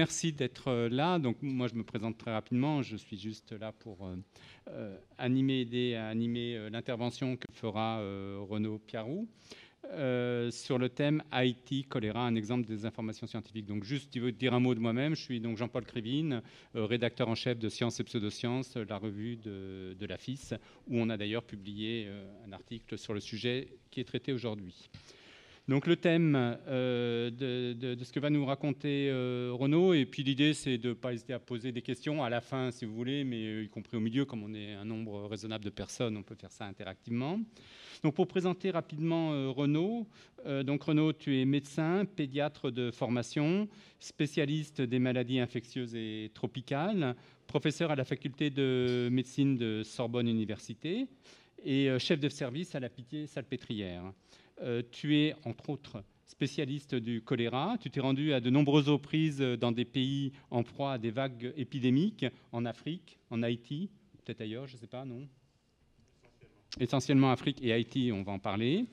merci d'être là. Donc moi, je me présente très rapidement. Je suis juste là pour animer, aider à animer l'intervention que fera Renaud Piarou. Euh, sur le thème Haïti, choléra, un exemple des informations scientifiques. Donc, juste dire un mot de moi-même. Je suis donc Jean-Paul Crévine, euh, rédacteur en chef de Sciences et Pseudosciences, la revue de, la FIS, où on a d'ailleurs publié euh, un article sur le sujet qui est traité aujourd'hui. Donc le thème de, de, ce que va nous raconter Renaud, et puis l'idée c'est de ne pas hésiter à poser des questions à la fin si vous voulez, mais y compris au milieu, comme on est un nombre raisonnable de personnes, on peut faire ça interactivement. Donc pour présenter rapidement euh, Renaud, euh, donc Renaud, tu es médecin, pédiatre de formation, spécialiste des maladies infectieuses et tropicales, professeur à la faculté de médecine de Sorbonne Université et euh, chef de service à la Pitié-Salpêtrière. tu es entre autres spécialiste du choléra. Tu t'es rendu à de nombreuses reprises dans des pays en proie à des vagues épidémiques, en Afrique, en Haïti, peut-être ailleurs, je ne sais pas, non? Essentiellement Afrique et Haïti, on va en parler.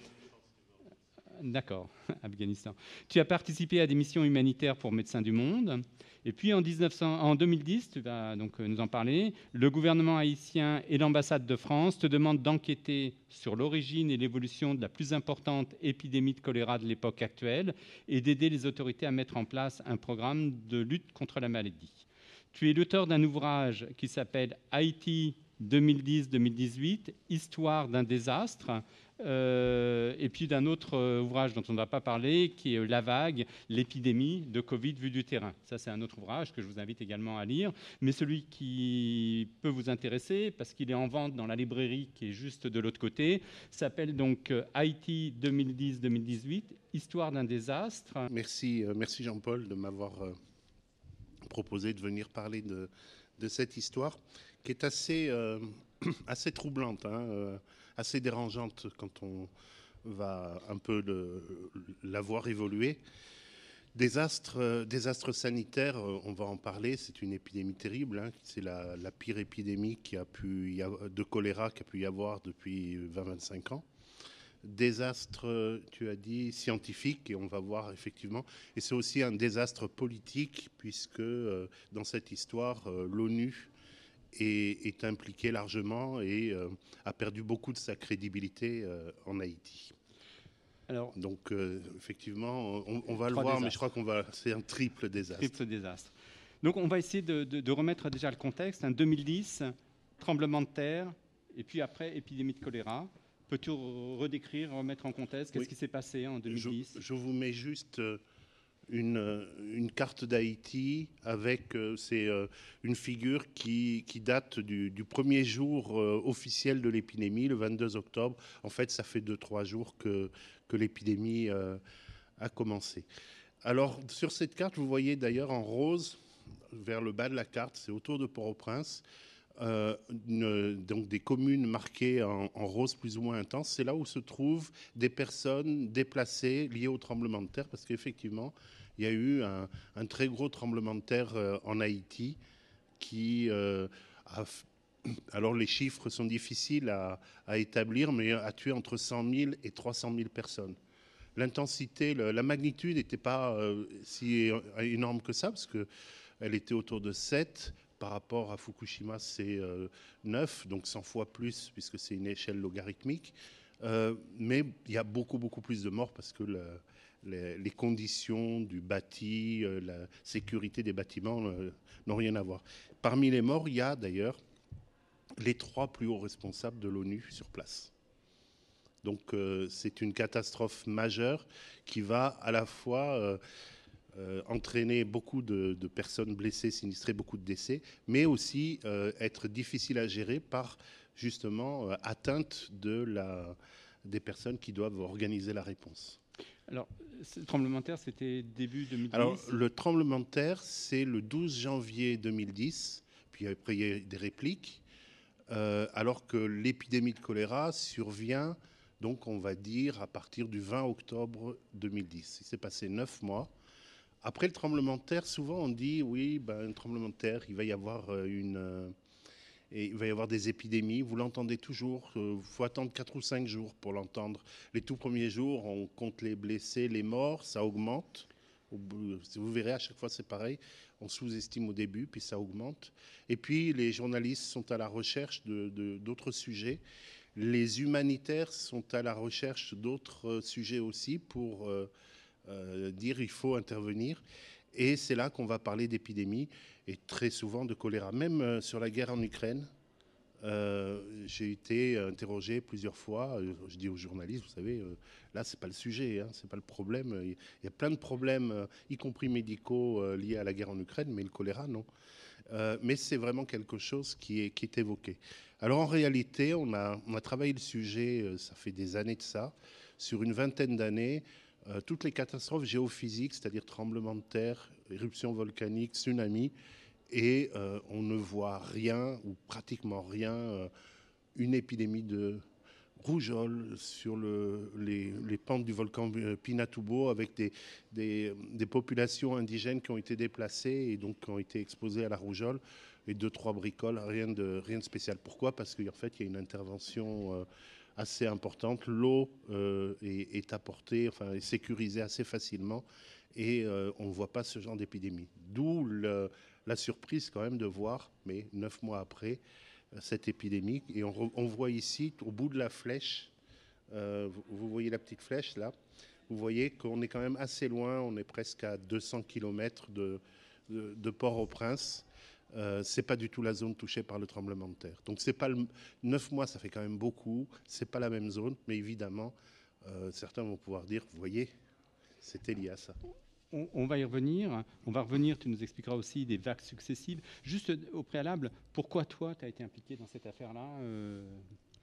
D'accord, Afghanistan. Tu as participé à des missions humanitaires pour Médecins du Monde. Et puis en, 1900, en 2010, tu vas donc nous en parler, le gouvernement haïtien et l'ambassade de France te demandent d'enquêter sur l'origine et l'évolution de la plus importante épidémie de choléra de l'époque actuelle et d'aider les autorités à mettre en place un programme de lutte contre la maladie. Tu es l'auteur d'un ouvrage qui s'appelle Haïti 2010-2018, Histoire d'un désastre, euh, et puis d'un autre euh, ouvrage dont on ne va pas parler, qui est La vague, l'épidémie de Covid vue du terrain. Ça, c'est un autre ouvrage que je vous invite également à lire, mais celui qui peut vous intéresser, parce qu'il est en vente dans la librairie qui est juste de l'autre côté, s'appelle donc euh, Haïti 2010-2018, Histoire d'un désastre. Merci, merci Jean-Paul de m'avoir proposé de venir parler de, cette histoire qui est assez, euh, assez troublante, hein, euh, assez dérangeante quand on va un peu la voir évoluer. Désastre, euh, désastre sanitaire, on va en parler, c'est une épidémie terrible, hein, c'est la, pire épidémie qui a pu de choléra qu'il a pu y avoir depuis 20-25 ans. Désastre, tu as dit, scientifique, et on va voir effectivement, et c'est aussi un désastre politique, puisque dans cette histoire, l'ONU est, impliqué largement et euh, a perdu beaucoup de sa crédibilité euh, en Haïti. Alors, Donc, euh, effectivement, on, va le voir, mais je crois qu'on va. C'est un triple désastre. Triple désastre. Donc, on va essayer de, remettre déjà le contexte. En 2010, tremblement de terre, et puis après, épidémie de choléra. Peux-tu redécrire, remettre en contexte Qu'est-ce qui s'est passé en 2010 je, vous mets juste une, carte d'Haïti avec euh, c'est euh, une figure qui, qui date du, premier jour euh, officiel de l'épidémie, le 22 octobre. En fait, ça fait 2-3 jours que, que l'épidémie a commencé. Alors, sur cette carte, vous voyez d'ailleurs en rose, vers le bas de la carte, c'est autour de Port-au-Prince, donc des communes marquées en, rose plus ou moins intense, c'est là où se trouvent des personnes déplacées liées au tremblement de terre, parce qu'effectivement, il y a eu un, très gros tremblement de terre euh, en Haïti qui euh, a alors les chiffres sont difficiles à, établir, mais a tué entre 100 000 et 300 000 personnes. L'intensité, la magnitude n'était pas euh, si énorme que ça, parce qu'elle était autour de 7. Par rapport à Fukushima, c'est 9, donc 100 fois plus, puisque c'est une échelle logarithmique. mais il y a beaucoup, beaucoup plus de morts parce que les, conditions du bâti, euh, la sécurité des bâtiments euh, n'ont rien à voir. Parmi les morts, il y a d'ailleurs les trois plus hauts responsables de l'ONU sur place. Donc euh, c'est une catastrophe majeure qui va à la fois entraîner beaucoup de, personnes blessées, sinistrées, beaucoup de décès, mais aussi être difficile à gérer par justement atteinte de la, des personnes qui doivent organiser la réponse. Alors, le tremblement de terre, c'était début 2010 Alors, le tremblement de terre, c'est le 12 janvier 2010, puis après, il y a des répliques, euh, alors que l'épidémie de choléra survient, donc, on va dire, à partir du 20 octobre 2010. Il s'est passé neuf mois. Après le tremblement de terre, souvent on dit, oui, ben, un tremblement de terre, il va y avoir euh, une... Euh, et il va y avoir des épidémies. Vous l'entendez toujours. Il euh, faut attendre 4 ou 5 jours pour l'entendre. Les tout premiers jours, on compte les blessés, les morts, ça augmente. Vous verrez, à chaque fois, c'est pareil. On sous-estime au début, puis ça augmente. Et puis, les journalistes sont à la recherche d'autres sujets. Les humanitaires sont à la recherche d'autres sujets aussi pour euh, euh, dire il faut intervenir. Et c'est là qu'on va parler d'épidémie et très souvent de choléra. Même euh, sur la guerre en Ukraine, euh, j'ai été interrogé plusieurs fois. Euh, je dis aux journalistes, vous savez, euh, là, c'est pas le sujet, hein, c'est pas le problème. Il y a plein de problèmes, y compris médicaux, liés à la guerre en Ukraine, mais le choléra, non. mais c'est vraiment quelque chose qui est, évoqué. Alors en réalité, on a travaillé le sujet, ça fait des années de ça, sur une vingtaine d'années. Toutes les catastrophes géophysiques, c'est-à-dire tremblements de terre, éruptions volcaniques, tsunamis, et euh, on ne voit rien ou pratiquement rien, euh, une épidémie de rougeole sur les, pentes du volcan euh, Pinatubo avec des, populations indigènes qui ont été déplacées et donc qui ont été exposées à la rougeole et deux, trois bricoles, rien de, rien de spécial. Pourquoi? Parce qu'en fait, il y a une intervention assez importante. L'eau est, est, apportée, enfin, est sécurisée assez facilement et on ne voit pas ce genre d'épidémie. D'où la surprise quand même de voir, mais neuf mois après, euh, cette épidémie. Et on, voit ici, au bout de la flèche, euh, vous, voyez la petite flèche là, vous voyez qu'on est quand même assez loin, on est presque à 200 km de, Port-au-Prince. Euh, c'est pas du tout la zone touchée par le tremblement de terre. Donc c'est pas le, 9 mois, ça fait quand même beaucoup. C'est pas la même zone, mais évidemment, euh, certains vont pouvoir dire, vous voyez, c'était lié à ça on, va y revenir. On va revenir, tu nous expliqueras aussi des vagues successives. Juste au préalable, pourquoi toi, tu as été impliqué dans cette affaire-là euh,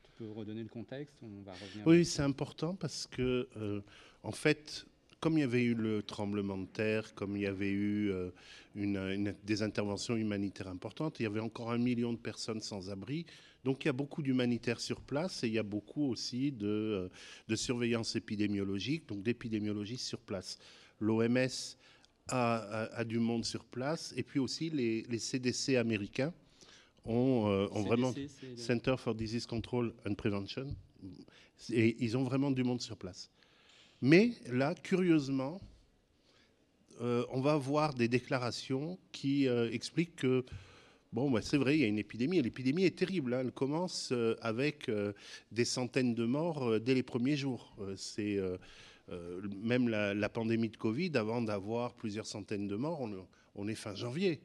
Tu peux redonner le contexte on va revenir Oui, c'est important parce que, euh, en fait, comme il y avait eu le tremblement de terre, comme il y avait eu euh, une, des interventions humanitaires importantes, il y avait encore un million de personnes sans abri. Donc il y a beaucoup d'humanitaires sur place et il y a beaucoup aussi de, de surveillance épidémiologique, donc d'épidémiologie sur place l'OMS a, du monde sur place, et puis aussi les, CDC américains ont, euh, vraiment Center for Disease Control and Prevention, et ils ont vraiment du monde sur place. Mais là, curieusement, euh, on va voir des déclarations qui euh, expliquent que Bon, c'est vrai, il y a une épidémie. L'épidémie est terrible. Hein. Elle commence avec des centaines de morts dès les premiers jours. c'est euh, même la, pandémie de Covid, avant d'avoir plusieurs centaines de morts, on, est fin janvier.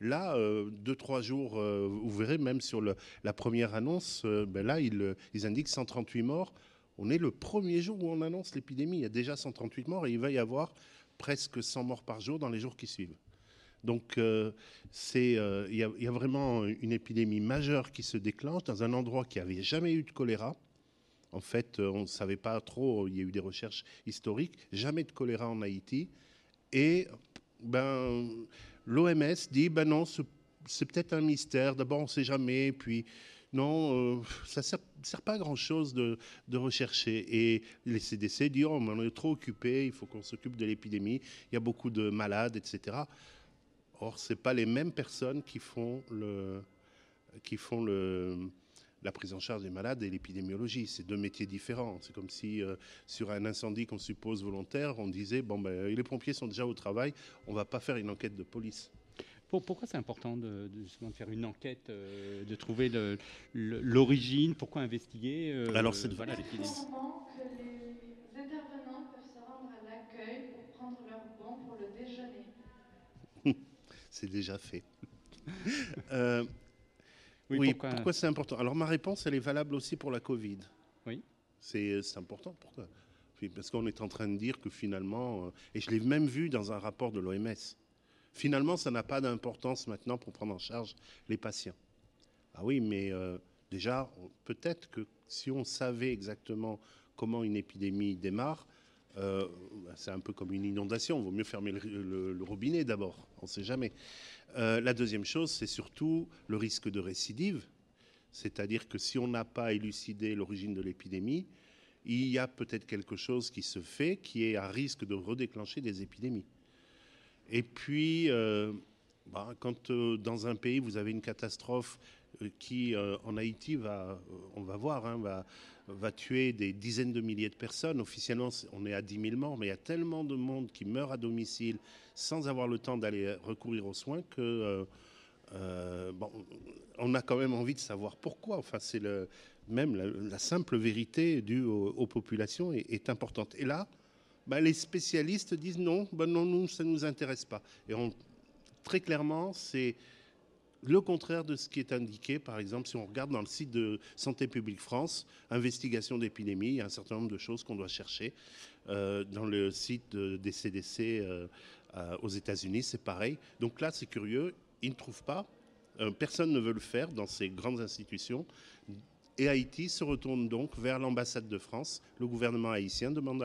Là, euh, deux, trois jours, euh, vous verrez même sur la première annonce, ben là, ils, indiquent 138 morts. On est le premier jour où on annonce l'épidémie. Il y a déjà 138 morts et il va y avoir presque 100 morts par jour dans les jours qui suivent. Donc, c'est, il, y a, y, a vraiment une épidémie majeure qui se déclenche dans un endroit qui n'avait jamais eu de choléra. En fait, euh, on ne savait pas trop, il y a eu des recherches historiques, jamais de choléra en Haïti. Et ben, l'OMS dit, ben non, c'est peut-être un mystère, d'abord on ne sait jamais, puis non, euh, ça ne sert, pas à grand-chose de, rechercher. Et les CDC disent, oh, on est trop occupé, il faut qu'on s'occupe de l'épidémie, il y a beaucoup de malades, etc. Or, ce pas les mêmes personnes qui font la prise en charge des malades et l'épidémiologie. C'est deux métiers différents. C'est comme si euh, sur un incendie qu'on suppose volontaire, on disait bon ben les pompiers sont déjà au travail, on va pas faire une enquête de police. Pourquoi c'est important de, faire une enquête, euh, de trouver l'origine? Pourquoi investiguer euh, Alors c'est voilà, que les intervenants peuvent se rendre à l'accueil pour prendre leur bon pour le déjeuner. c'est déjà fait. Oui, pourquoi, c'est important? Alors ma réponse, elle est valable aussi pour la Covid. Oui. C'est important. Pourquoi? Parce qu'on est en train de dire que finalement, euh, et je l'ai même vu dans un rapport de l'OMS, finalement, ça n'a pas d'importance maintenant pour prendre en charge les patients. Ah oui, mais euh, déjà, peut-être que si on savait exactement comment une épidémie démarre, euh, c'est un peu comme une inondation. Il vaut mieux fermer le, robinet d'abord. On ne sait jamais. Euh, la deuxième chose, c'est surtout le risque de récidive. C'est-à-dire que si on n'a pas élucidé l'origine de l'épidémie, il y a peut-être quelque chose qui se fait qui est à risque de redéclencher des épidémies. Et puis, euh, bah, quand dans un pays vous avez une catastrophe qui, en Haïti, va, on va voir, hein, va, tuer des dizaines de milliers de personnes. Officiellement, on est à 10 000 morts, mais il y a tellement de monde qui meurt à domicile sans avoir le temps d'aller recourir aux soins que euh, euh, bon, on a quand même envie de savoir pourquoi. Enfin, c'est même la, simple vérité due aux, populations est, importante. Et là, bah, les spécialistes disent non, bah, non, nous, ça ne nous intéresse pas. Et très clairement, c'est le contraire de ce qui est indiqué. Par exemple, si on regarde dans le site de Santé publique France, investigation d'épidémie, il y a un certain nombre de choses qu'on doit chercher. Euh, dans le site des CDC euh, aux États-Unis, c'est pareil. Donc là, c'est curieux, ils ne trouvent pas. Euh, personne ne veut le faire dans ces grandes institutions. Et Haïti se retourne donc vers l'ambassade de France. Le gouvernement haïtien demande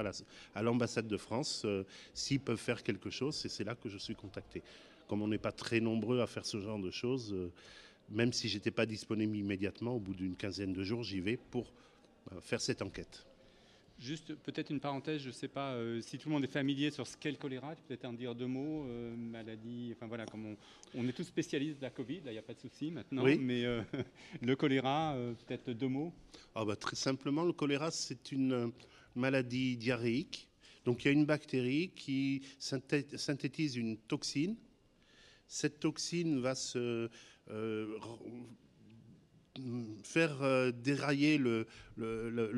à l'ambassade de France s'ils peuvent faire quelque chose, et c'est là que je suis contacté comme on n'est pas très nombreux à faire ce genre de choses, euh, même si j'étais pas disponible immédiatement, au bout d'une quinzaine de jours, j'y vais pour euh, faire cette enquête. Juste peut-être une parenthèse, je ne sais pas euh, si tout le monde est familier sur ce qu'est le choléra, tu peux peut-être en dire deux mots, maladie, enfin voilà, comme on, est tous spécialistes de la Covid, il n'y a pas de souci maintenant, mais le choléra, peut-être deux mots. Ah bah, Très simplement, le choléra, c'est une maladie diarrhéique. Donc il y a une bactérie qui synthétise une toxine. Cette toxine va se euh, faire euh, dérailler le,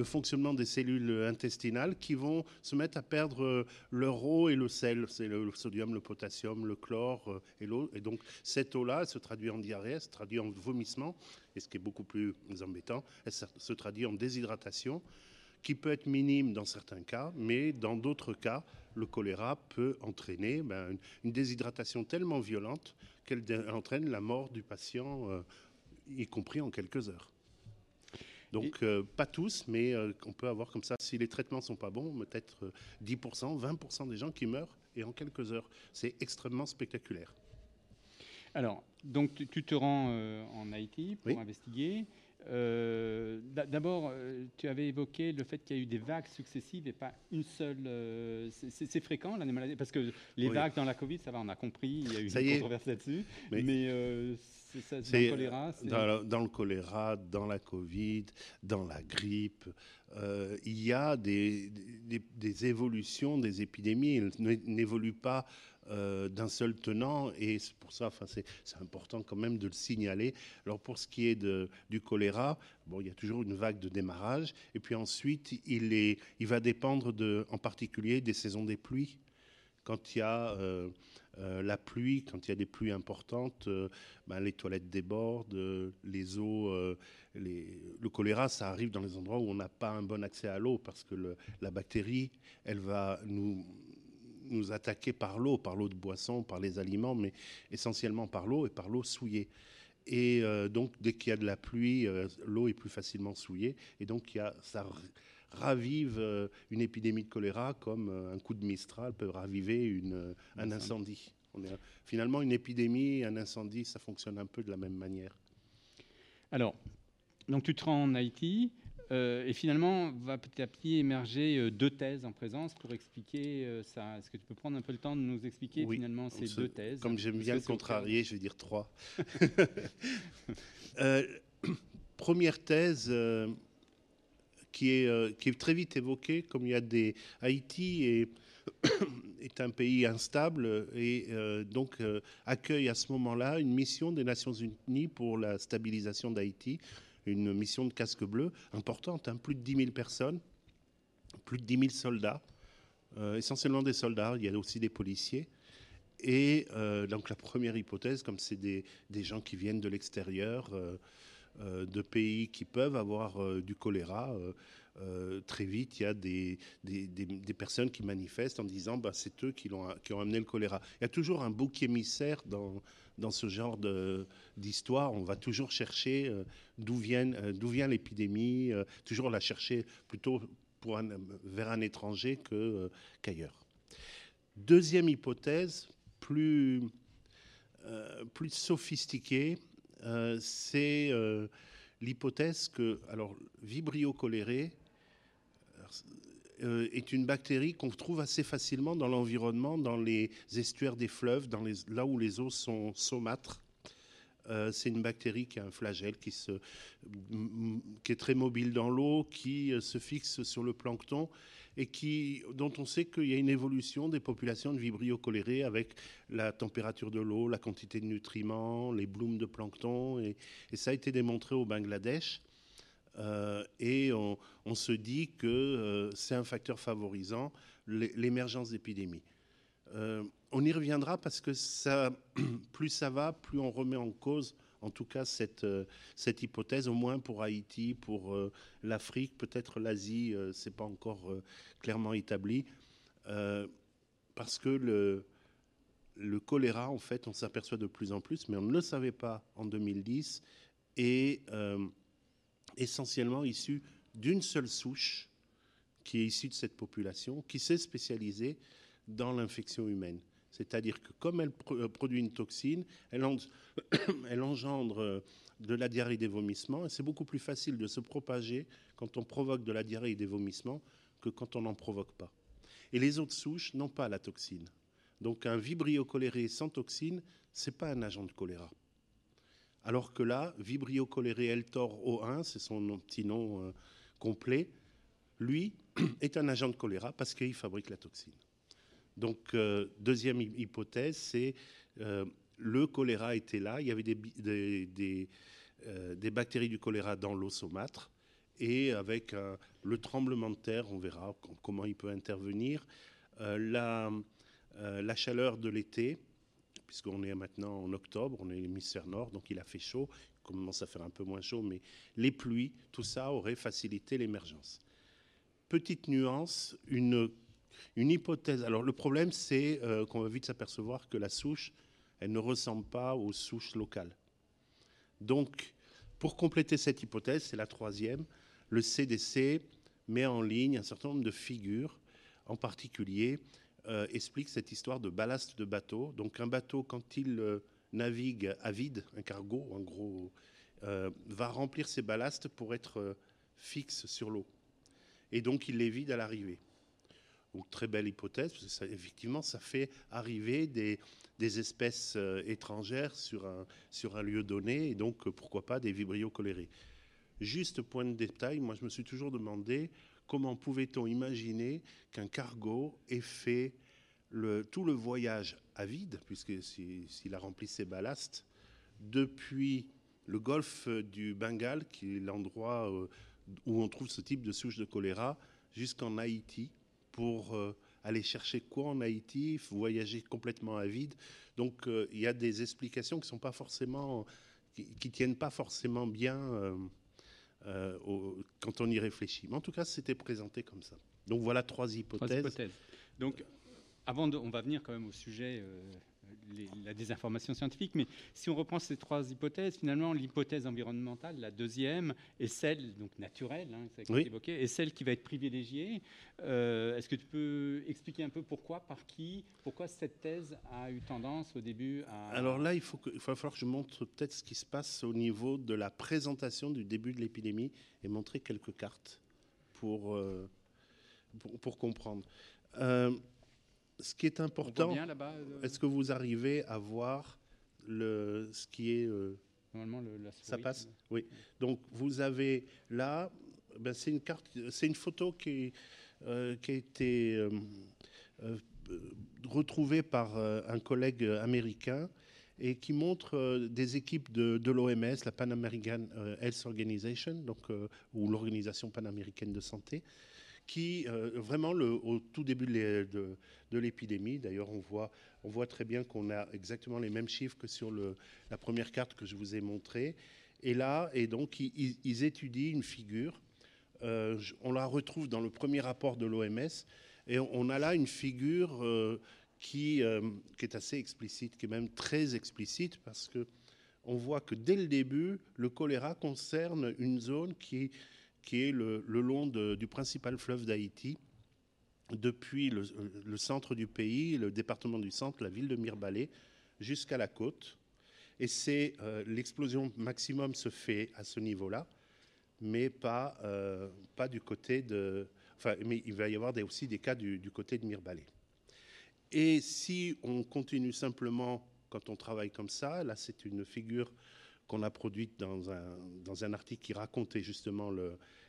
fonctionnement des cellules intestinales qui vont se mettre à perdre leur eau et le sel. C'est le, sodium, le potassium, le chlore euh, et l'eau. Et donc cette eau-là, se traduit en diarrhée, se traduit en vomissement, et ce qui est beaucoup plus embêtant, elle se traduit en déshydratation qui peut être minime dans certains cas, mais dans d'autres cas, le choléra peut entraîner ben, une, déshydratation tellement violente qu'elle entraîne la mort du patient, euh, y compris en quelques heures. Donc, euh, pas tous, mais euh, on peut avoir comme ça, si les traitements ne sont pas bons, peut-être 10%, 20% des gens qui meurent et en quelques heures. C'est extrêmement spectaculaire. Alors, donc tu, te rends en Haïti pour investiguer. Euh, d'abord, euh, tu avais évoqué le fait qu'il y a eu des vagues successives et pas une seule. Euh, c'est fréquent, la maladie Parce que les vagues dans la Covid, ça va, on a compris, il y a eu une controverse là-dessus. Mais, c'est dans le choléra dans, le choléra, dans la Covid, dans la grippe, il y a des, des évolutions des épidémies. Elles n'évoluent pas euh, d'un seul tenant et c'est pour ça, enfin, c'est important quand même de le signaler. Alors pour ce qui est de, du choléra, bon, il y a toujours une vague de démarrage et puis ensuite il, est, il va dépendre de, en particulier des saisons des pluies. Quand il y a euh, euh, la pluie, quand il y a des pluies importantes, ben, les toilettes débordent, les eaux, le choléra, ça arrive dans les endroits où on n'a pas un bon accès à l'eau parce que la bactérie, elle va nous attaquer par l'eau, par l'eau de boisson, par les aliments, mais essentiellement par l'eau et par l'eau souillée. Et euh, donc, dès qu'il y a de la pluie, euh, l'eau est plus facilement souillée. Et donc, il y a, ça ravive euh, une épidémie de choléra comme un coup de Mistral peut raviver une, un incendie. On est, finalement, une épidémie, un incendie, ça fonctionne un peu de la même manière. Alors, donc tu te rends en Haïti. Euh, et finalement, va petit à petit émerger euh, deux thèses en présence pour expliquer euh, ça. Est-ce que tu peux prendre un peu le temps de nous expliquer finalement ces deux thèses? Comme j'aime bien le contrarier, je vais dire trois. première thèse qui, est, qui est très vite évoquée, comme il y a des... Haïti est, un pays instable et donc accueille à ce moment-là une mission des Nations Unies pour la stabilisation d'Haïti une mission de casque bleu importante, hein, plus de 10 000 personnes, plus de 10 000 soldats, euh, essentiellement des soldats, il y a aussi des policiers. Et euh, donc la première hypothèse, comme c'est des, gens qui viennent de l'extérieur, euh, de pays qui peuvent avoir du choléra, très vite, il y a des, des, personnes qui manifestent en disant bah, c'est eux qui, ont, qui ont amené le choléra. Il y a toujours un bouc émissaire dans, dans ce genre d'histoire. On va toujours chercher euh, d'où vient, euh, d'où vient l'épidémie, euh, toujours la chercher plutôt pour vers un étranger que, qu'ailleurs. Deuxième hypothèse, plus, plus sophistiquée, c'est l'hypothèse que, alors, Vibrio cholerae euh, est une bactérie qu'on trouve assez facilement dans l'environnement, dans les estuaires des fleuves, dans là où les eaux sont saumâtres. Euh, c'est une bactérie qui a un flagelle qui est très mobile dans l'eau, qui se fixe sur le plancton et qui, dont on sait qu'il y a une évolution des populations de vibrio cholérés avec la température de l'eau, la quantité de nutriments, les blooms de plancton. Et, ça a été démontré au Bangladesh. Euh, et on, se dit que euh, c'est un facteur favorisant l'émergence d'épidémies. Euh, on y reviendra parce que plus ça va, plus on remet en cause en tout cas cette, euh, cette hypothèse, au moins pour Haïti, pour euh, l'Afrique, peut-être l'Asie, euh, ce n'est pas encore clairement établi. parce que le choléra, en fait, on s'aperçoit de plus en plus, mais on ne le savait pas en 2010, est essentiellement issu d'une seule souche qui est issue de cette population, qui s'est spécialisée dans l'infection humaine. C'est-à-dire que comme elle euh, produit une toxine, elle, engendre euh, de la diarrhée et des vomissements. Et c'est beaucoup plus facile de se propager quand on provoque de la diarrhée et des vomissements que quand on n'en provoque pas. Et les autres souches n'ont pas la toxine. Donc un vibrio choléré sans toxine, ce n'est pas un agent de choléra. Alors que là, vibrio choléré Eltor O1, c'est son petit nom euh, complet, lui est un agent de choléra parce qu'il fabrique la toxine. Donc, euh, deuxième hypothèse, c'est euh, le choléra était là, il y avait des, euh, des, bactéries du choléra dans l'eau saumâtre, et avec le tremblement de terre, on verra comment il peut intervenir, la, la, chaleur de l'été, puisqu'on est maintenant en octobre, on est l'hémisphère nord, donc il a fait chaud, il commence à faire un peu moins chaud, mais les pluies, tout ça aurait facilité l'émergence. Petite nuance, une une hypothèse. Alors le problème, c'est euh, qu'on va vite s'apercevoir que la souche, elle ne ressemble pas aux souches locales. Donc, pour compléter cette hypothèse, c'est la troisième, le CDC met en ligne un certain nombre de figures, en particulier euh, explique cette histoire de ballast de bateau. Donc un bateau, quand il euh, navigue à vide, un cargo en gros, va remplir ses ballasts pour être fixe sur l'eau. Et donc il les vide à l'arrivée. Donc, très belle hypothèse, parce que effectivement, ça fait arriver des, espèces euh, étrangères sur un, lieu donné, et donc euh, pourquoi pas des vibrio cholérés. Juste point de détail, moi je me suis toujours demandé comment pouvait-on imaginer qu'un cargo ait fait tout le voyage à vide, puisque s'il a rempli ses ballasts, depuis le golfe du Bengale, qui est l'endroit euh, où on trouve ce type de souche de choléra, jusqu'en Haïti, pour euh, aller chercher quoi en Haïti, voyager complètement à vide. Donc euh, il y a des explications qui sont pas forcément, qui, tiennent pas forcément bien euh, quand on y réfléchit. Mais en tout cas, c'était présenté comme ça. Donc voilà trois hypothèses. Trois hypothèses. Donc avant de, on va venir quand même au sujet la désinformation scientifique. Mais si on reprend ces trois hypothèses, finalement, l'hypothèse environnementale, la deuxième, est celle donc naturelle, hein, est celle qui va être privilégiée. Euh, est-ce que tu peux expliquer un peu pourquoi, par qui, pourquoi cette thèse a eu tendance au début à... Alors là, il, faut que, il va falloir que je montre peut-être ce qui se passe au niveau de la présentation du début de l'épidémie et montrer quelques cartes pour, euh, pour, comprendre. Euh, ce qui est important, euh, est-ce que vous arrivez à voir le, ce qui est... Euh, Normalement, ça passe? Oui. Donc, vous avez là, ben, c'est une carte, c'est une photo qui, euh, qui a été retrouvée par un collègue américain et qui montre des équipes de, de l'OMS, la Pan American Health Organization, donc, ou l'Organisation panaméricaine de santé, qui, euh, vraiment, au tout début de, l'épidémie, d'ailleurs, on voit, très bien qu'on a exactement les mêmes chiffres que sur la première carte que je vous ai montrée. Et là, et donc, ils, étudient une figure. Euh, on la retrouve dans le premier rapport de l'OMS. Et on, a là une figure euh, qui, qui, est assez explicite, qui est même très explicite, parce que on voit que dès le début, le choléra concerne une zone qui qui est le, long du principal fleuve d'Haïti, depuis le, centre du pays, le département du centre, la ville de Mirbalé, jusqu'à la côte. Et euh, l'explosion maximum se fait à ce niveau-là, mais pas, euh, pas du côté de. Enfin, mais il va y avoir aussi des cas du, côté de Mirbalé. Et si on continue simplement quand on travaille comme ça. Là, c'est une figure qu'on a produite dans un, dans un article qui racontait justement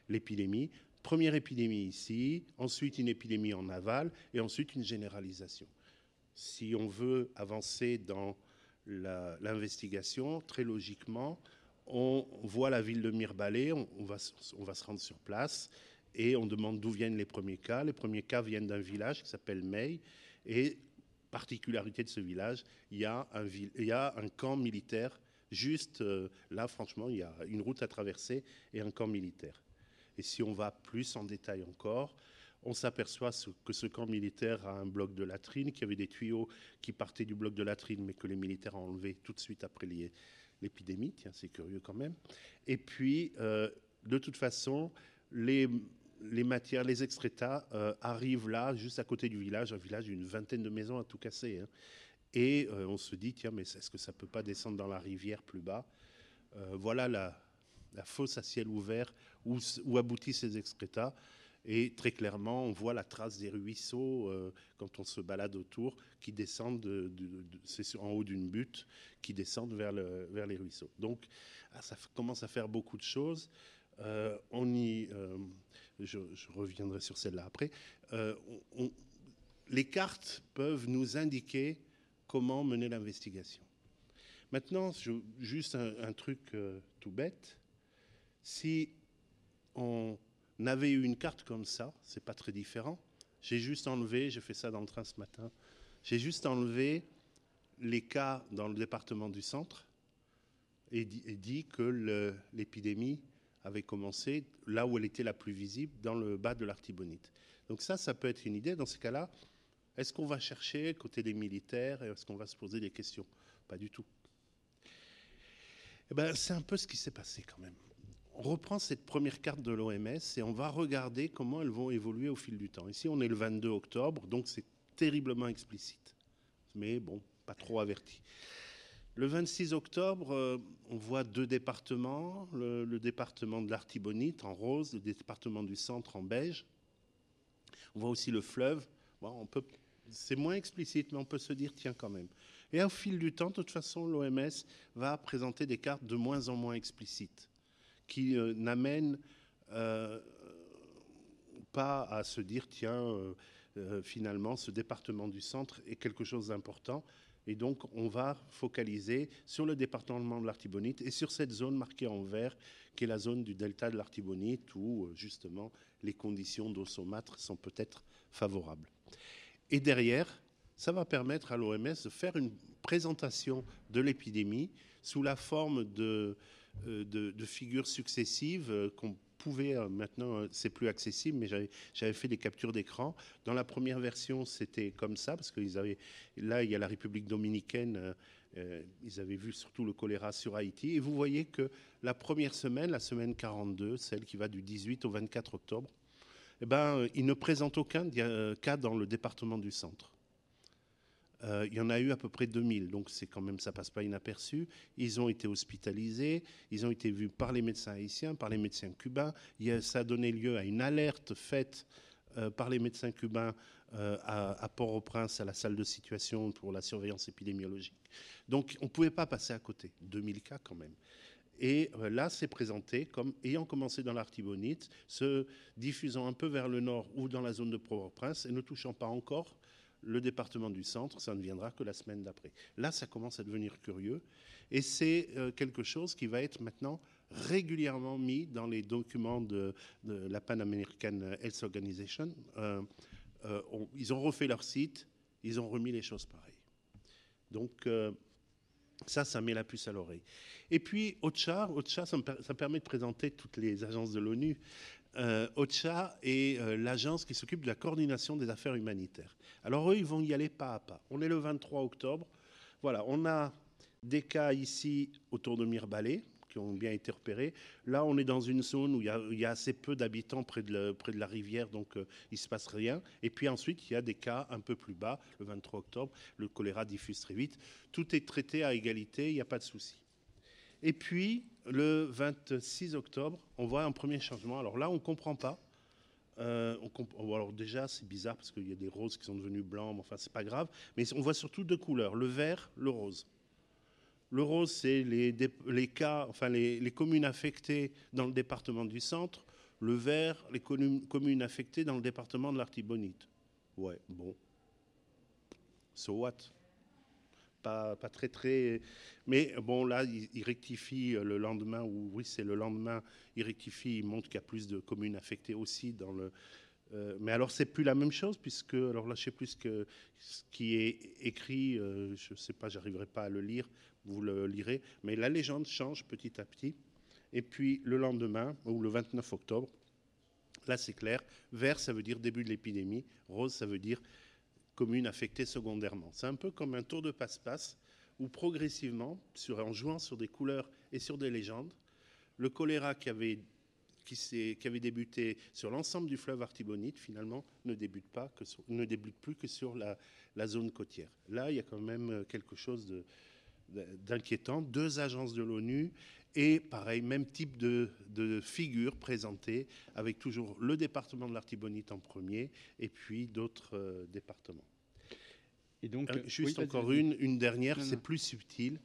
l'épidémie. Première épidémie ici, ensuite une épidémie en aval et ensuite une généralisation. Si on veut avancer dans l'investigation, très logiquement, on voit la ville de Mirbalais, on, va, on va se rendre sur place et on demande d'où viennent les premiers cas. Les premiers cas viennent d'un village qui s'appelle Mey et particularité de ce village, il y a un, il y a un camp militaire juste euh, là, franchement, il y a une route à traverser et un camp militaire. Et si on va plus en détail encore, on s'aperçoit que ce camp militaire a un bloc de latrine, qu'il y avait des tuyaux qui partaient du bloc de latrine, mais que les militaires ont enlevé tout de suite après l'épidémie. Tiens, c'est curieux quand même. Et puis, euh, de toute façon, les, matières, les excrétas euh, arrivent là, juste à côté du village, un village d'une vingtaine de maisons à tout casser. Hein. Et euh, on se dit, tiens, mais est-ce que ça ne peut pas descendre dans la rivière plus bas? Euh, Voilà la, fosse à ciel ouvert où, aboutissent ces excrétas. Et très clairement, on voit la trace des ruisseaux quand on se balade autour, qui descendent, en haut d'une butte, qui descendent vers, le, vers les ruisseaux. Donc, ah, ça commence à faire beaucoup de choses. on y, je, reviendrai sur celle-là après, euh, les cartes peuvent nous indiquer comment mener l'investigation. Maintenant, juste un, truc euh, tout bête. Si on avait eu une carte comme ça, c'est pas très différent. J'ai juste enlevé, j'ai fait ça dans le train ce matin, j'ai juste enlevé les cas dans le département du centre et dit que l'épidémie avait commencé là où elle était la plus visible, dans le bas de l'Artibonite. Donc ça, ça peut être une idée. Dans ce cas-là, est-ce qu'on va chercher côté des militaires est-ce qu'on va se poser des questions? Pas du tout. Eh ben, c'est un peu ce qui s'est passé quand même. On reprend cette première carte de l'OMS et on va regarder comment elles vont évoluer au fil du temps. Ici, on est le 22 octobre, donc c'est terriblement explicite. Mais bon, pas trop averti. Le 26 octobre, euh, on voit deux départements, le, département de l'Artibonite en rose, le département du centre en beige. On voit aussi le fleuve. on peut, c'est moins explicite, mais on peut se dire, tiens quand même. Et au fil du temps, de toute façon, l'OMS va présenter des cartes de moins en moins explicites, qui euh, n'amènent euh, pas à se dire, tiens, finalement, ce département du centre est quelque chose d'important, et donc, on va focaliser sur le département de l'Artibonite et sur cette zone marquée en vert, qui est la zone du delta de l'Artibonite, où euh, justement les conditions d'eau saumâtre sont peut-être favorables. Et derrière, ça va permettre à l'OMS de faire une présentation de l'épidémie sous la forme de, euh, de, figures successives euh, qu'on pouvait, euh, maintenant c'est plus accessible, mais j'avais fait des captures d'écran. Dans la première version, c'était comme ça, parce qu'ils avaient, là, il y a la République dominicaine, ils avaient vu surtout le choléra sur Haïti. Et vous voyez que la première semaine, la semaine 42, celle qui va du 18 au 24 octobre, eh ben, ils ne présentent aucun cas dans le département du centre. Euh, il y en a eu à peu près 2000, donc c'est quand même, ça passe pas inaperçu. Ils ont été hospitalisés, ils ont été vus par les médecins haïtiens, par les médecins cubains. ça a donné lieu à une alerte faite euh, par les médecins cubains euh, à, Port-au-Prince, à la salle de situation pour la surveillance épidémiologique. Donc on ne pouvait pas passer à côté. 2000 cas quand même. Et là, c'est présenté comme ayant commencé dans l'Artibonite, se diffusant un peu vers le nord ou dans la zone de Port-au-Prince et ne touchant pas encore le département du centre, ça ne viendra que la semaine d'après. Là, ça commence à devenir curieux. Et c'est euh, quelque chose qui va être maintenant régulièrement mis dans les documents de, la Pan American Health Organization. Euh, euh, ils ont refait leur site, ils ont remis les choses pareilles. Donc, ça, ça met la puce à l'oreille. Et puis, OCHA, OCHA ça, ça, permet de présenter toutes les agences de l'ONU. Euh, OCHA est l'agence qui s'occupe de la coordination des affaires humanitaires. Alors eux, ils vont y aller pas à pas. On est le 23 octobre. Voilà, on a des cas ici autour de Mirbalais qui ont bien été repérés. Là, on est dans une zone où il y a, assez peu d'habitants près, de la rivière, donc euh, il ne se passe rien. Et puis ensuite, il y a des cas un peu plus bas, le 23 octobre, le choléra diffuse très vite. Tout est traité à égalité, il n'y a pas de souci. Et puis, le 26 octobre, on voit un premier changement. Alors là, on ne comprend pas. Euh, on alors déjà, c'est bizarre parce qu'il y a des roses qui sont devenues blancs, mais enfin, c'est pas grave. Mais on voit surtout deux couleurs, le vert, le rose. Le rose, c'est les, cas, enfin, les, communes affectées dans le département du centre. Le vert, les communes affectées dans le département de l'Artibonite. Ouais, bon. So what? Pas, très très. Mais bon, là, il, rectifie le lendemain, ou oui, c'est le lendemain, il rectifie, il montre qu'il y a plus de communes affectées aussi dans le. Euh, mais alors, c'est plus la même chose, puisque, alors là, je sais plus ce, qui est écrit, euh, je ne sais pas, j'arriverai pas à le lire, vous le lirez, mais la légende change petit à petit. Et puis, le lendemain, ou le 29 octobre, là, c'est clair, vert, ça veut dire début de l'épidémie, rose, ça veut dire communes affectées secondairement. C'est un peu comme un tour de passe-passe où progressivement, en jouant sur des couleurs et sur des légendes, le choléra qui avait, qui, qui avait débuté sur l'ensemble du fleuve Artibonite, finalement, ne débute, pas que ne débute plus que sur la, la, zone côtière. Là, il y a quand même quelque chose de, d'inquiétant. Deux agences de l'ONU et pareil, même type de, de figure présentée avec toujours le département de l'Artibonite en premier et puis d'autres euh, départements. Et donc, euh, juste encore une, une dernière, c'est plus subtil.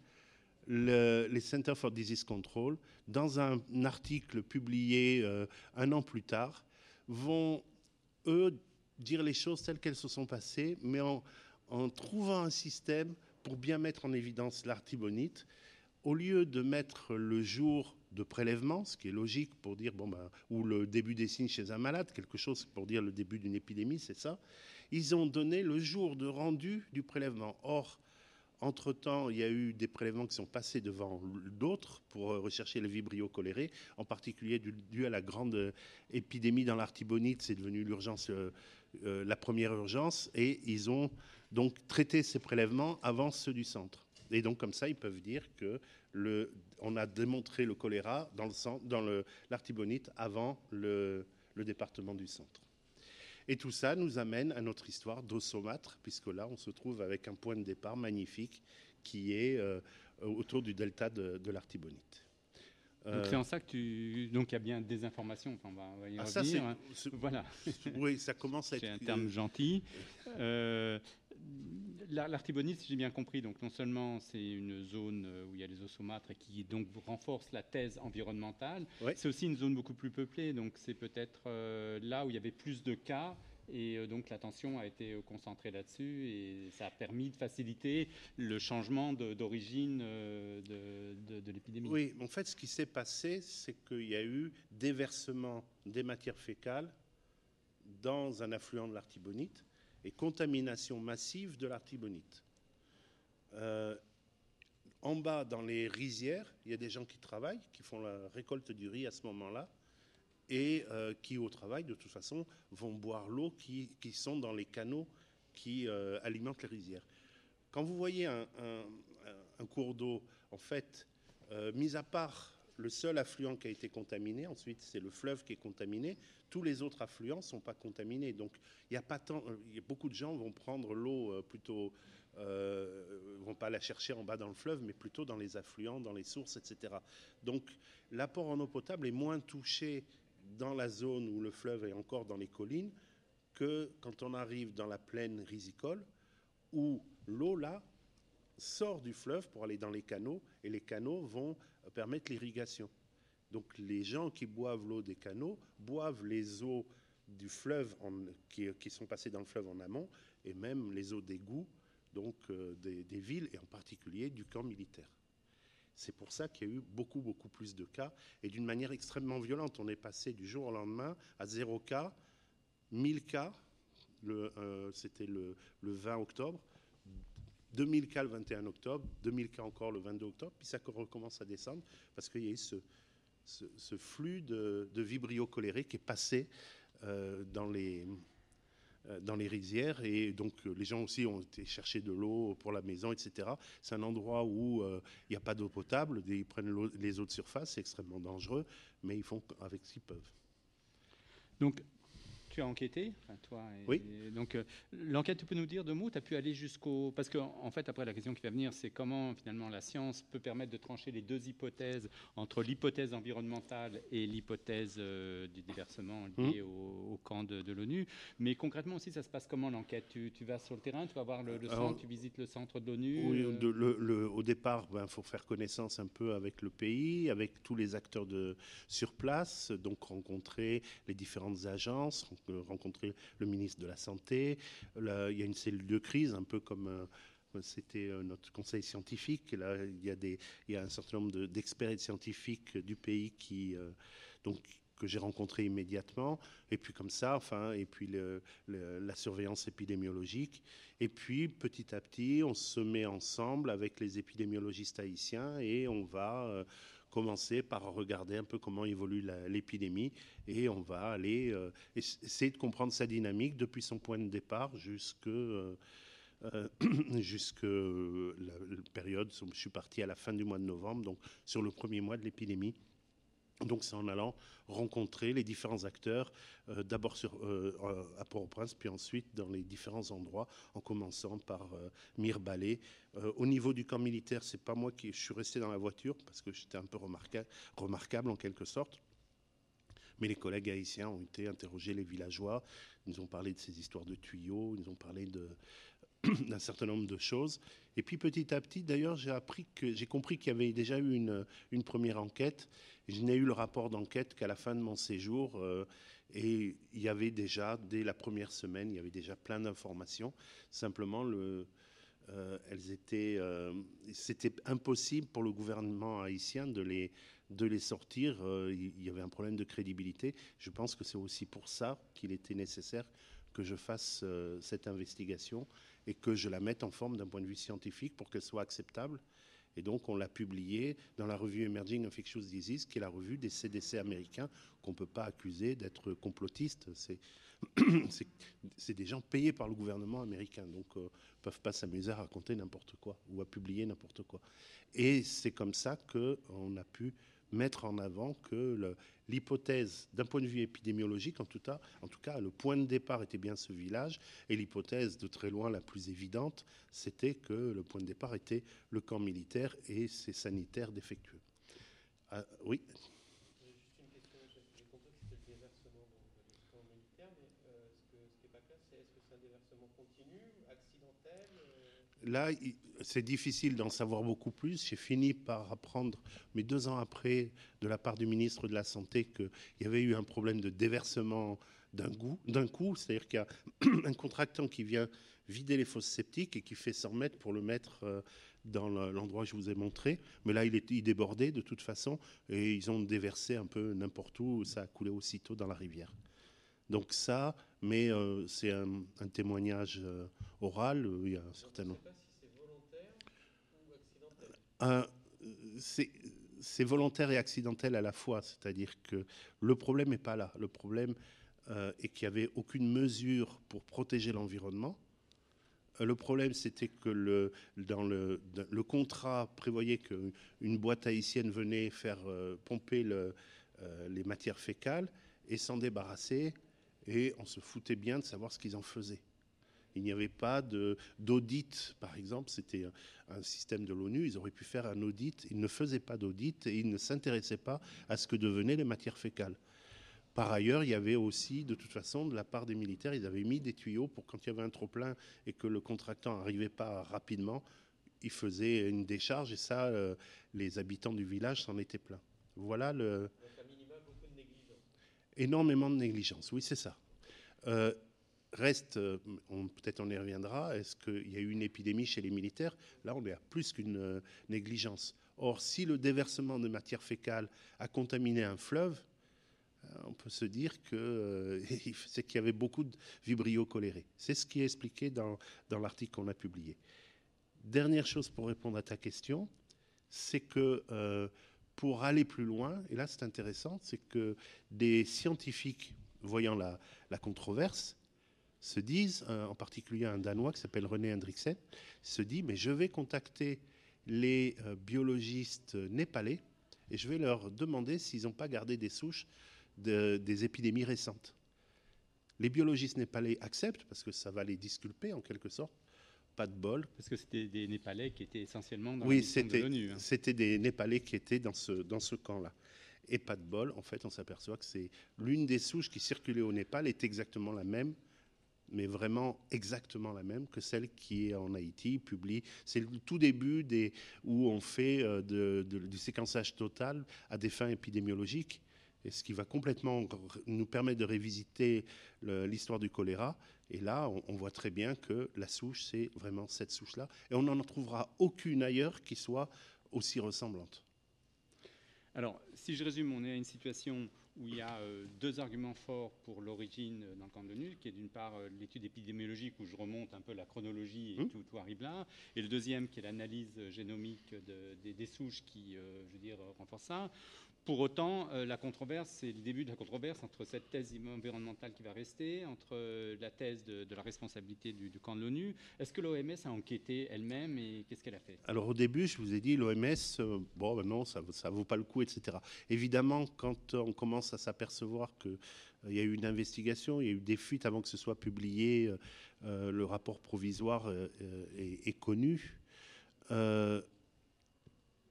Le, les Center for Disease Control, dans un, article publié euh, un an plus tard, vont, eux, dire les choses telles qu'elles se sont passées, mais en, en trouvant un système pour bien mettre en évidence l'artibonite au lieu de mettre le jour de prélèvement, ce qui est logique pour dire, bon ben, ou le début des signes chez un malade, quelque chose pour dire le début d'une épidémie, c'est ça, ils ont donné le jour de rendu du prélèvement. Or, entre-temps, il y a eu des prélèvements qui sont passés devant d'autres pour rechercher le vibrio choléré, en particulier dû, à la grande épidémie dans l'artibonite, c'est devenu l'urgence, euh, euh, la première urgence, et ils ont donc traité ces prélèvements avant ceux du centre. Et donc, comme ça, ils peuvent dire que on a démontré le choléra dans, l'artibonite avant le, département du centre. Et tout ça nous amène à notre histoire d'Ossomatre, puisque là, on se trouve avec un point de départ magnifique qui est euh, autour du delta de, de l'artibonite. Donc c'est en ça que tu... Donc il y a bien des informations, enfin, on va y ah, revenir. Ça, voilà. Oui, ça commence à être... C'est un terme gentil. Euh, L'artibonite, si j'ai bien compris, donc non seulement c'est une zone euh, où il y a les osomâtres et qui donc renforce la thèse environnementale, c'est aussi une zone beaucoup plus peuplée, donc c'est peut-être euh, là où il y avait plus de cas et euh, donc l'attention a été concentrée là-dessus et ça a permis de faciliter le changement d'origine de, de, de l'épidémie. Oui, en fait, ce qui s'est passé, c'est qu'il y a eu déversement des matières fécales dans un affluent de l'artibonite contamination massive de l'artibonite. Euh, en bas, dans les rizières, il y a des gens qui travaillent, qui font la récolte du riz à ce moment-là, et euh, qui, au travail, de toute façon, vont boire l'eau qui, qui, sont dans les canaux qui euh, alimentent les rizières. Quand vous voyez un cours d'eau, en fait, mis à part le seul affluent qui a été contaminé, ensuite c'est le fleuve qui est contaminé, tous les autres affluents ne sont pas contaminés. Donc il y a pas tant, a beaucoup de gens vont prendre l'eau euh, plutôt, euh, vont pas la chercher en bas dans le fleuve, mais plutôt dans les affluents, dans les sources, etc. Donc l'apport en eau potable est moins touché dans la zone où le fleuve est encore dans les collines que quand on arrive dans la plaine risicole où l'eau là sort du fleuve pour aller dans les canaux et les canaux vont permettre l'irrigation. Donc les gens qui boivent l'eau des canaux boivent les eaux du fleuve qui, sont passées dans le fleuve en amont et même les eaux d'égout donc euh, des, villes et en particulier du camp militaire. C'est pour ça qu'il y a eu beaucoup beaucoup plus de cas et d'une manière extrêmement violente. On est passé du jour au lendemain à zéro cas, 1000 cas, euh, c'était le 20 octobre, 2000 cas le 21 octobre, 2000 cas encore le 22 octobre, puis ça recommence à descendre parce qu'il y a eu ce, flux de, vibrio coléré qui est passé euh, dans, les, euh, dans les rizières et donc euh, les gens aussi ont été chercher de l'eau pour la maison, etc. C'est un endroit où il n'y a pas d'eau potable, ils prennent les eaux de surface, c'est extrêmement dangereux, mais ils font avec ce qu'ils peuvent. Donc tu as enquêté, toi. oui. donc, euh, l'enquête, tu peux nous dire deux mots Tu as pu aller jusqu'au. Parce qu'en en fait, après, la question qui va venir, c'est comment finalement la science peut permettre de trancher les deux hypothèses entre l'hypothèse environnementale et l'hypothèse euh, du déversement lié mmh. au, camp de, l'ONU. Mais concrètement aussi, ça se passe comment l'enquête? Tu, vas sur le terrain, tu vas voir le, centre, tu visites le centre de l'ONU Oui, euh? au départ, il ben, faut faire connaissance un peu avec le pays, avec tous les acteurs de, sur place, donc rencontrer les différentes agences, rencontrer le ministre de la Santé. il y a une cellule de crise, un peu comme euh, c'était euh, notre conseil scientifique. Là, il y a, un certain nombre d'experts scientifiques du pays qui, euh, donc, que j'ai rencontrés immédiatement. Et puis comme ça, enfin, et puis la surveillance épidémiologique. Et puis petit à petit, on se met ensemble avec les épidémiologistes haïtiens et on va commencer par regarder un peu comment évolue l'épidémie et on va aller euh, essayer de comprendre sa dynamique depuis son point de départ jusque euh, euh, jusque la, période, je suis parti à la fin du mois de novembre, donc sur le premier mois de l'épidémie. Donc c'est en allant rencontrer les différents acteurs, euh, d'abord euh, à Port-au-Prince, puis ensuite dans les différents endroits, en commençant par euh, Mirbalé. au niveau du camp militaire, c'est pas moi qui suis resté dans la voiture parce que j'étais un peu remarquable en quelque sorte. Mais les collègues haïtiens ont été interrogés, les villageois, ils nous ont parlé de ces histoires de tuyaux, ils nous ont parlé de, d'un certain nombre de choses. Et puis petit à petit, d'ailleurs, j'ai appris que j'ai compris qu'il y avait déjà eu une, une première enquête. Je n'ai eu le rapport d'enquête qu'à la fin de mon séjour. Euh, et il y avait déjà, dès la première semaine, il y avait déjà plein d'informations. Simplement, le, euh, elles étaient, euh, c'était impossible pour le gouvernement haïtien de les, de les sortir. il y avait un problème de crédibilité. Je pense que c'est aussi pour ça qu'il était nécessaire que je fasse cette investigation et que je la mette en forme d'un point de vue scientifique pour qu'elle soit acceptable. Et donc, on l'a publié dans la revue Emerging Infectious Disease, qui est la revue des CDC américains, qu'on ne peut pas accuser d'être complotistes. C'est des gens payés par le gouvernement américain, donc ne euh, peuvent pas s'amuser à raconter n'importe quoi ou à publier n'importe quoi. Et c'est comme ça qu'on a pu mettre en avant que l'hypothèse, d'un point de vue épidémiologique en tout, cas, en tout cas, le point de départ était bien ce village, et l'hypothèse de très loin la plus évidente, c'était que le point de départ était le camp militaire et ses sanitaires défectueux. Ah, oui? Là, c'est difficile d'en savoir beaucoup plus. J'ai fini par apprendre, mais deux ans après, de la part du ministre de la Santé, qu'il y avait eu un problème de déversement d'un coup. C'est-à-dire qu'il y a un contractant qui vient vider les fosses septiques et qui fait 100 mètres pour le mettre euh, dans l'endroit que je vous ai montré. Mais là, il débordé de toute façon et ils ont déversé un peu n'importe où. Ça a coulé aussitôt dans la rivière. Donc ça, mais euh, c'est un, témoignage euh, oral. il y a un certain nombre. Euh, c'est volontaire et accidentel à la fois, c'est-à-dire que le problème n'est pas là. Le problème euh, est qu'il n'y avait aucune mesure pour protéger l'environnement. Euh, le problème, c'était que le, dans le, le, contrat prévoyait qu'une boîte haïtienne venait faire pomper le, les matières fécales et s'en débarrasser, et on se foutait bien de savoir ce qu'ils en faisaient. Il n'y avait pas d'audit, par exemple, c'était un système de l'ONU, ils auraient pu faire un audit, ils ne faisaient pas d'audit et ils ne s'intéressaient pas à ce que devenaient les matières fécales. Par ailleurs, il y avait aussi, de toute façon, de la part des militaires, ils avaient mis des tuyaux pour quand il y avait un trop-plein et que le contractant n'arrivait pas rapidement, ils faisaient une décharge et ça, euh, les habitants du village s'en étaient pleins. Voilà le. Donc, beaucoup de négligence. Énormément de négligence, oui, c'est ça. Euh, Reste, euh, peut-être on y reviendra, est-ce qu'il y a eu une épidémie chez les militaires? Là, on est à plus qu'une euh, négligence. Or, si le déversement de matière fécale a contaminé un fleuve, on peut se dire que c'est qu'il y avait beaucoup de vibrio colérés. C'est ce qui est expliqué dans, dans l'article qu'on a publié. Dernière chose pour répondre à ta question, c'est que pour aller plus loin, et là c'est intéressant, c'est que des scientifiques, voyant la, controverse, se disent, euh, en particulier un Danois qui s'appelle René Hendriksen, se dit, mais je vais contacter les euh, biologistes népalais et je vais leur demander s'ils n'ont pas gardé des souches des épidémies récentes. Les biologistes népalais acceptent parce que ça va les disculper en quelque sorte. Pas de bol. Parce que c'était des Népalais qui étaient essentiellement dans oui, mission de l'ONU. hein. c'était des Népalais qui étaient dans ce, dans ce camp-là. Et pas de bol, en fait, on s'aperçoit que c'est l'une des souches qui circulait au Népal est exactement la même, mais vraiment exactement la même que celle qui est en Haïti, publie. C'est le tout début des, où on fait euh, de- de- du séquençage total à des fins épidémiologiques. Et ce qui va complètement nous permettre de révisiter l'histoire du choléra. Et là, on, on voit très bien que la souche, c'est vraiment cette souche-là. Et on n'en trouvera aucune ailleurs qui soit aussi ressemblante. Alors, si je résume, on est à une situation où il y a euh, deux arguments forts pour l'origine euh, dans le camp de l'ONU, qui est d'une part euh, l'étude épidémiologique où je remonte un peu la chronologie et Mmh. tout, tout arrive là, et le deuxième qui est l'analyse euh, génomique de- des, des souches qui, je veux dire, renforce ça. Pour autant, euh, la controverse, c'est le début de la controverse entre cette thèse environnementale qui va rester, entre euh, la thèse de, la responsabilité du, camp de l'ONU. Est-ce que l'OMS a enquêté elle-même et qu'est-ce qu'elle a fait? Alors au début, je vous ai dit, l'OMS, euh, bon, ben non, ça ne vaut pas le coup, etc. Évidemment, quand on commence à s'apercevoir qu'il y a eu une investigation, il y a eu des fuites avant que ce soit publié, le rapport provisoire est, connu.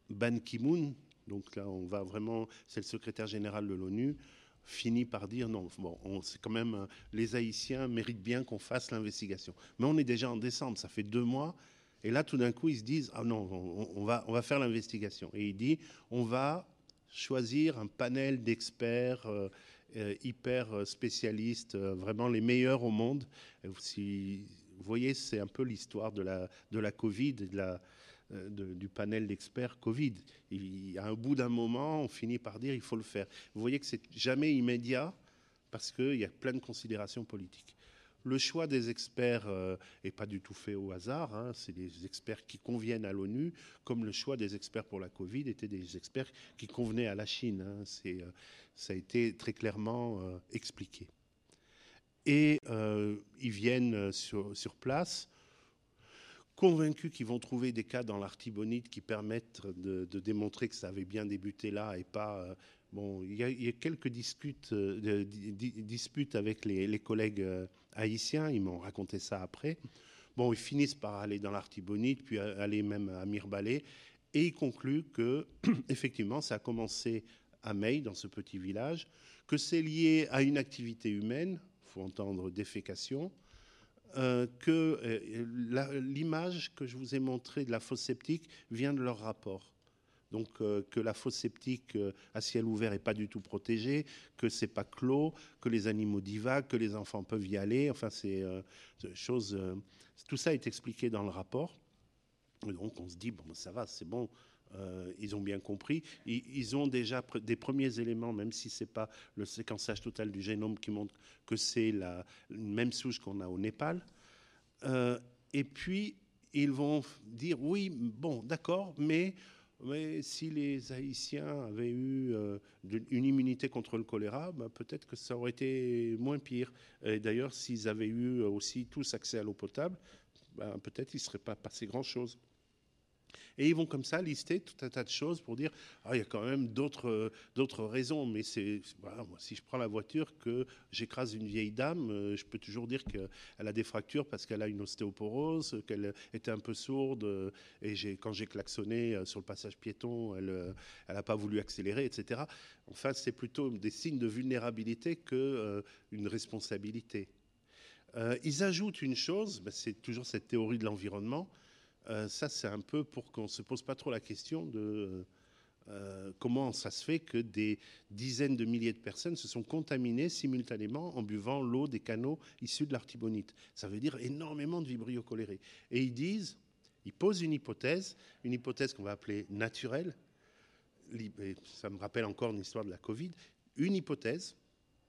Ban Ki-moon, donc là on va vraiment, c'est le secrétaire général de l'ONU, finit par dire non, bon, on- c'est quand même, les Haïtiens méritent bien qu'on fasse l'investigation. Mais on est déjà en décembre, ça fait deux mois. Et là, tout d'un coup, ils se disent Ah non, on, va, on va faire l'investigation. Et il dit On va choisir un panel d'experts euh, euh, hyper euh, spécialistes, vraiment les meilleurs au monde. Vous voyez, c'est un peu l'histoire de la, de la Covid, de la, de- du panel d'experts Covid. À un bout d'un moment, on finit par dire il faut le faire. Vous voyez que c'est jamais immédiat parce qu'il y a plein de considérations politiques. Le choix des experts n'est pas du tout fait au hasard. hein. C'est des experts qui conviennent à l'ONU, comme le choix des experts pour la Covid étaient des experts qui convenaient à la Chine. hein. C'est, euh, ça a été très clairement euh, expliqué. Et euh, ils viennent euh, sur place, convaincus qu'ils vont trouver des cas dans l'artibonite qui permettent de, démontrer que ça avait bien débuté là et pas. euh, bon, il y, a- quelques discutes, euh, disputes avec les, collègues euh, haïtiens, ils m'ont raconté ça après. Bon, ils finissent par aller dans l'artibonite, puis aller même à Mirbalais, et ils concluent que, effectivement, ça a commencé à Meille, dans ce petit village, que c'est lié à une activité humaine, faut entendre défécation, euh, que euh, l'image que je vous ai montrée de la fosse septique vient de leur rapport. Donc euh, que la fosse septique à ciel ouvert n'est pas du tout protégée, que c'est pas clos, que les animaux divaguent, que les enfants peuvent y aller. Enfin, c'est chose. tout ça est expliqué dans le rapport. Et donc on se dit bon, ben, ça va, c'est bon. Euh, ils ont bien compris. Ils, ont déjà des premiers éléments, même si c'est pas le séquençage total du génome qui montre que c'est la même souche qu'on a au Népal. Euh, et puis ils vont dire oui, bon, d'accord, mais mais si les Haïtiens avaient eu euh, une immunité contre le choléra, ben, peut-être que ça aurait été moins pire. Et d'ailleurs, s'ils avaient eu aussi tous accès à l'eau potable, ben, peut-être il ne serait pas passé grand-chose. Et ils vont comme ça lister tout un tas de choses pour dire ah, il y a quand même d'autres euh, d'autres raisons. Mais c'est voilà, moi, si je prends la voiture que j'écrase une vieille dame, euh, je peux toujours dire qu'elle a des fractures parce qu'elle a une ostéoporose, qu'elle était un peu sourde. euh, et quand j'ai klaxonné sur le passage piéton, elle n'a pas voulu accélérer, etc. Enfin, c'est plutôt des signes de vulnérabilité que euh, une responsabilité. Ils ajoutent une chose, ben, c'est toujours cette théorie de l'environnement. Euh, ça, c'est un peu pour qu'on ne se pose pas trop la question de euh, comment ça se fait que des dizaines de milliers de personnes se sont contaminées simultanément en buvant l'eau des canaux issus de l'artibonite. Ça veut dire énormément de vibrio cholérés. Et ils disent, ils posent une hypothèse, une hypothèse qu'on va appeler naturelle. Ça me rappelle encore une histoire de la Covid. Une hypothèse,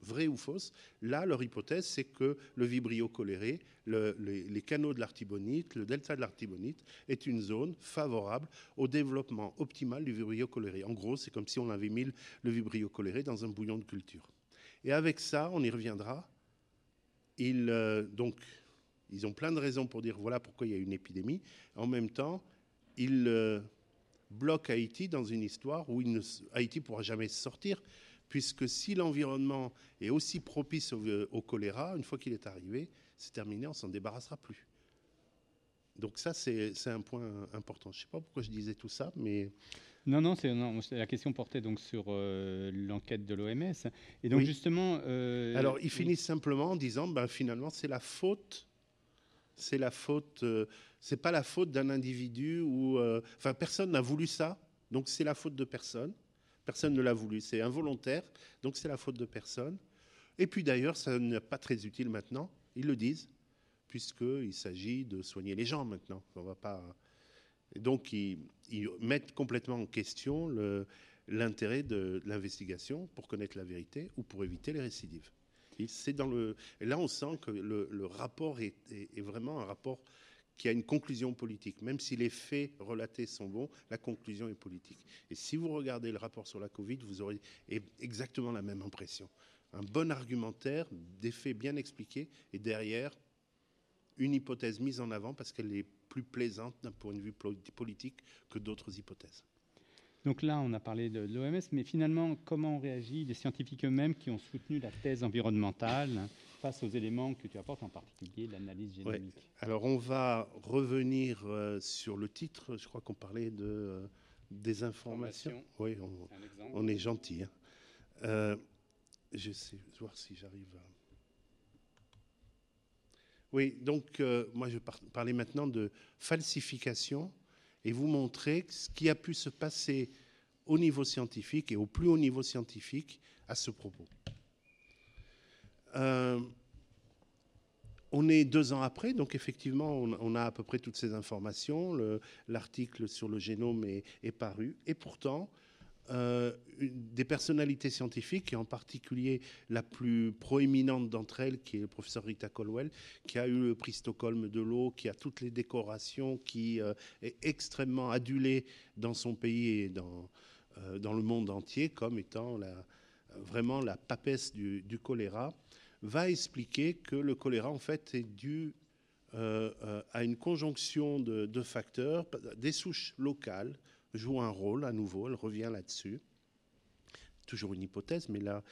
vraie ou fausse. Là, leur hypothèse, c'est que le vibrio choléré, le- les, canaux de l'artibonite, le delta de l'artibonite, est une zone favorable au développement optimal du vibrio choléré. En gros, c'est comme si on avait mis le- vibrio choléré dans un bouillon de culture. Et avec ça, on y reviendra. Ils, euh, donc, ils ont plein de raisons pour dire voilà pourquoi il y a une épidémie. En même temps, ils euh, bloquent Haïti dans une histoire où ne Haïti ne pourra jamais sortir puisque si l'environnement est aussi propice au, choléra, une fois qu'il est arrivé, c'est terminé, on s'en débarrassera plus. Donc ça, c'est un point important. Je ne sais pas pourquoi je disais tout ça, mais... Non, non, la question portait donc sur euh, l'enquête de l'OMS. Et donc justement... Euh, Alors, il finit simplement en disant, ben, finalement, c'est la faute c'est la faute, euh, c'est pas la faute d'un individu ou, euh, enfin, personne n'a voulu ça, donc c'est la faute de personne. Personne ne l'a voulu, c'est involontaire, donc c'est la faute de personne. Et puis d'ailleurs, ça n'est pas très utile maintenant, ils le disent, puisqu'il s'agit de soigner les gens maintenant. On va pas. donc ils, mettent complètement en question l'intérêt de l'investigation pour connaître la vérité ou pour éviter les récidives. C'est dans le. Et là, on sent que le, rapport est, vraiment un rapport qui a une conclusion politique. Même si les faits relatés sont bons, la conclusion est politique. Et si vous regardez le rapport sur la Covid, vous aurez exactement la même impression. Un bon argumentaire, des faits bien expliqués, et derrière, une hypothèse mise en avant parce qu'elle est plus plaisante d'un point de vue politique que d'autres hypothèses. Donc là, on a parlé de l'OMS, mais finalement, comment on réagit les scientifiques eux-mêmes qui ont soutenu la thèse environnementale face aux éléments que tu apportes, en particulier l'analyse génomique Alors on va revenir euh, sur le titre. Je crois qu'on parlait de euh, des informations. Oui, on, est gentil. Hein. Euh, je sais voir si j'arrive à. Oui, donc moi je vais parler maintenant de falsification et vous montrer ce qui a pu se passer au niveau scientifique et au plus haut niveau scientifique à ce propos. Euh, on est deux ans après, donc effectivement, on, a à peu près toutes ces informations. L'article sur le génome est, paru. Et pourtant, euh, des personnalités scientifiques, et en particulier la plus proéminente d'entre elles, qui est le professeur Rita Colwell, qui a eu le prix Stockholm de l'eau, qui a toutes les décorations, qui euh, est extrêmement adulée dans son pays et dans, dans le monde entier comme étant vraiment la papesse du, choléra, va expliquer que le choléra, en fait, est dû à une conjonction de, facteurs, des souches locales, joue un rôle à nouveau, elle revient là-dessus. Toujours une hypothèse, mais là.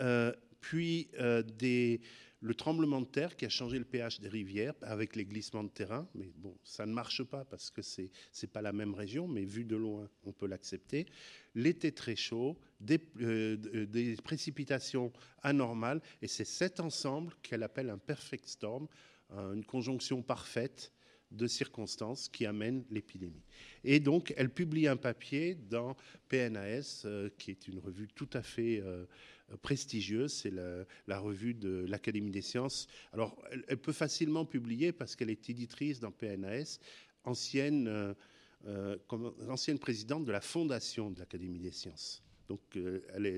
Euh, puis euh, des, le tremblement de terre qui a changé le pH des rivières avec les glissements de terrain. Mais bon, ça ne marche pas parce que ce n'est pas la même région, mais vu de loin, on peut l'accepter. L'été très chaud, des, euh, précipitations anormales, et c'est cet ensemble qu'elle appelle un perfect storm, une conjonction parfaite de circonstances qui amènent l'épidémie. Et donc, elle publie un papier dans PNAS, euh, qui est une revue tout à fait euh, prestigieuse, c'est la, revue de l'Académie des sciences. Alors, elle, peut facilement publier parce qu'elle est éditrice dans PNAS, ancienne, euh, ancienne présidente de la fondation de l'Académie des sciences. Donc,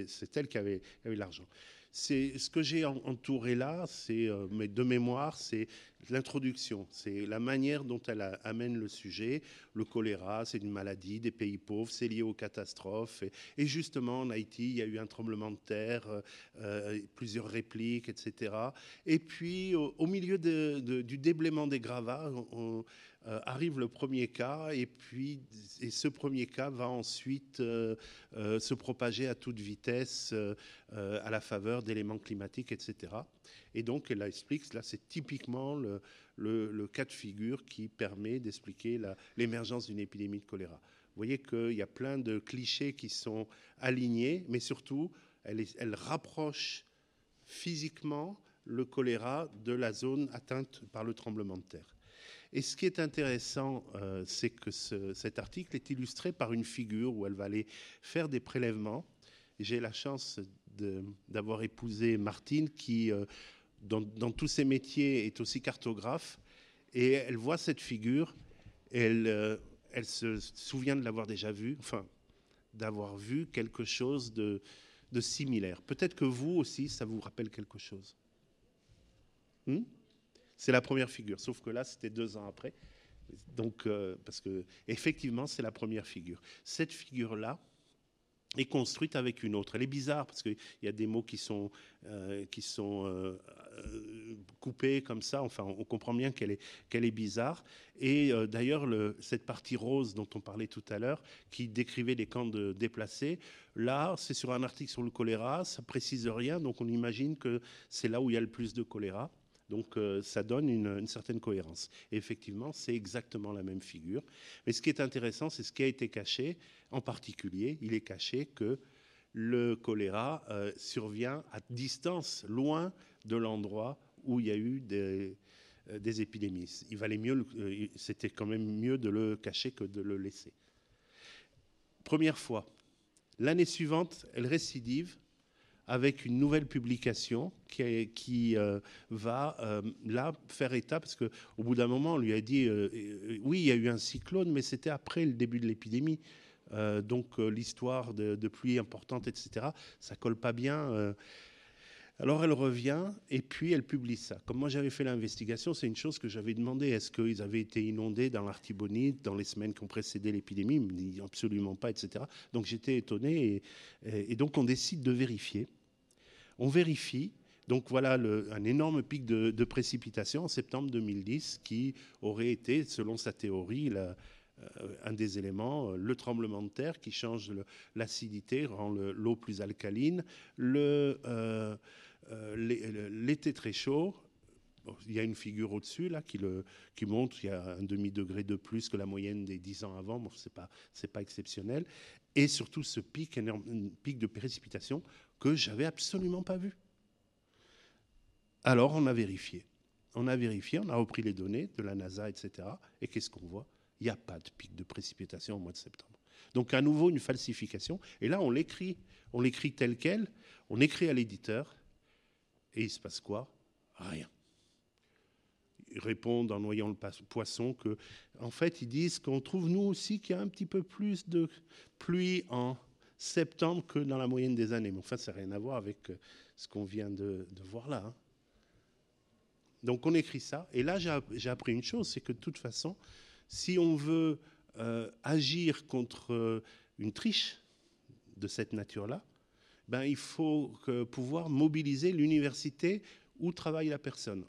c'est elle qui avait, avait l'argent. C'est ce que j'ai entouré là, c'est de mémoire, c'est l'introduction, c'est la manière dont elle amène le sujet. Le choléra, c'est une maladie des pays pauvres, c'est lié aux catastrophes. Et, justement, en Haïti, il y a eu un tremblement de terre, euh, euh, plusieurs répliques, etc. Et puis, au, milieu du déblaiement des gravats, on, euh, arrive le premier cas, et puis et ce premier cas va ensuite se propager à toute vitesse à la faveur d'éléments climatiques, etc. Et donc, elle explique, là, c'est typiquement le, cas de figure qui permet d'expliquer l'émergence d'une épidémie de choléra. Vous voyez qu'il y a plein de clichés qui sont alignés, mais surtout, elle, rapproche physiquement le choléra de la zone atteinte par le tremblement de terre. Et ce qui est intéressant, euh, c'est que cet article est illustré par une figure où elle va aller faire des prélèvements. J'ai la chance d'avoir épousé Martine qui euh, dans, tous ses métiers, est aussi cartographe. Et elle voit cette figure, elle, euh, elle se souvient de l'avoir déjà vue, enfin, d'avoir vu quelque chose de, de similaire. Peut-être que vous aussi, ça vous rappelle quelque chose. Hmm? c'est la première figure, sauf que là, c'était deux ans après. Donc, euh, parce que effectivement, c'est la première figure. Cette figure-là, est construite avec une autre. Elle est bizarre parce qu'il y a des mots qui sont, euh, qui sont euh, euh, coupés comme ça. Enfin, on comprend bien qu'elle est, est bizarre. Et d'ailleurs, cette partie rose dont on parlait tout à l'heure, qui décrivait les camps de déplacés, là, c'est sur un article sur le choléra. Ça précise rien, donc on imagine que c'est là où il y a le plus de choléra. Donc ça donne une, certaine cohérence. Et effectivement, c'est exactement la même figure. Mais ce qui est intéressant, c'est ce qui a été caché. En particulier, il est caché que le choléra euh, survient à distance, loin de l'endroit où il y a eu des, euh, épidémies. Il valait mieux, euh, c'était quand même mieux de le cacher que de le laisser. Première fois. L'année suivante, elle récidive avec une nouvelle publication qui, qui va là faire état, parce qu'au bout d'un moment, on lui a dit, oui, il y a eu un cyclone, mais c'était après le début de l'épidémie. Euh, donc euh, l'histoire de, pluie importante, etc., ça colle pas bien. Alors elle revient et puis elle publie ça. Comme moi j'avais fait l'investigation, c'est une chose que j'avais demandé. Est-ce qu'ils avaient été inondés dans l'Artibonite dans les semaines qui ont précédé l'épidémie? Ils me absolument pas, etc. Donc j'étais étonné et, donc on décide de vérifier. On vérifie. Donc voilà un énorme pic de, de précipitation en septembre 2010 qui aurait été, selon sa théorie, euh, un des éléments, euh, le tremblement de terre qui change l'acidité, rend l'eau plus alcaline, euh, l'été très chaud. il y a une figure au-dessus là qui, montre qu'il y a un demi-degré de plus que la moyenne des dix ans avant. Bon, ce n'est pas, exceptionnel. Et surtout ce pic, pic de précipitation que j'avais absolument pas vu. Alors on a vérifié. On a vérifié, on a repris les données de la NASA, etc. Et qu'est-ce qu'on voit? Il n'y a pas de pic de précipitation au mois de septembre. Donc à nouveau une falsification. Et là, on l'écrit, on l'écrit tel quel, on écrit à l'éditeur, et il se passe quoi? Rien. Ils répondent en noyant le poisson que, en fait, ils disent qu'on trouve nous aussi qu'il y a un petit peu plus de pluie en septembre que dans la moyenne des années. Mais enfin, ça n'a rien à voir avec euh, ce qu'on vient de, voir là. Hein. Donc on écrit ça. Et là, j'ai appris une chose, c'est que de toute façon, si on veut euh, agir contre euh, une triche de cette nature-là, ben, il faut pouvoir mobiliser l'université où travaille la personne.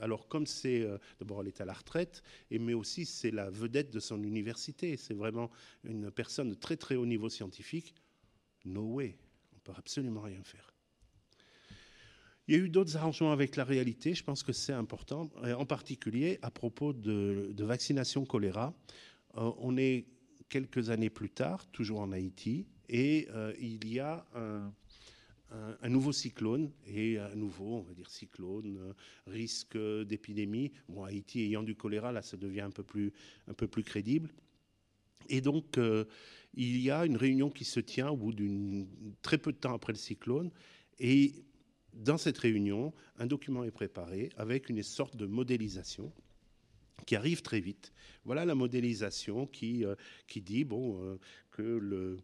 Alors, comme c'est, euh, d'abord, elle est à la retraite, et, mais aussi c'est la vedette de son université, c'est vraiment une personne de très très haut niveau scientifique, no way, on ne peut absolument rien faire. Il y a eu d'autres arrangements avec la réalité, je pense que c'est important, en particulier à propos de, vaccination choléra. Euh, on est quelques années plus tard, toujours en Haïti, et euh, il y a un, nouveau cyclone, et un nouveau, on va dire, cyclone, euh, risque d'épidémie. Bon, Haïti ayant du choléra, là, ça devient un peu plus, un peu plus crédible. Et donc, il y a une réunion qui se tient au bout d'une très peu de temps après le cyclone, et dans cette réunion, un document est préparé avec une sorte de modélisation qui arrive très vite. Voilà la modélisation qui, euh, qui dit bon, euh, que le.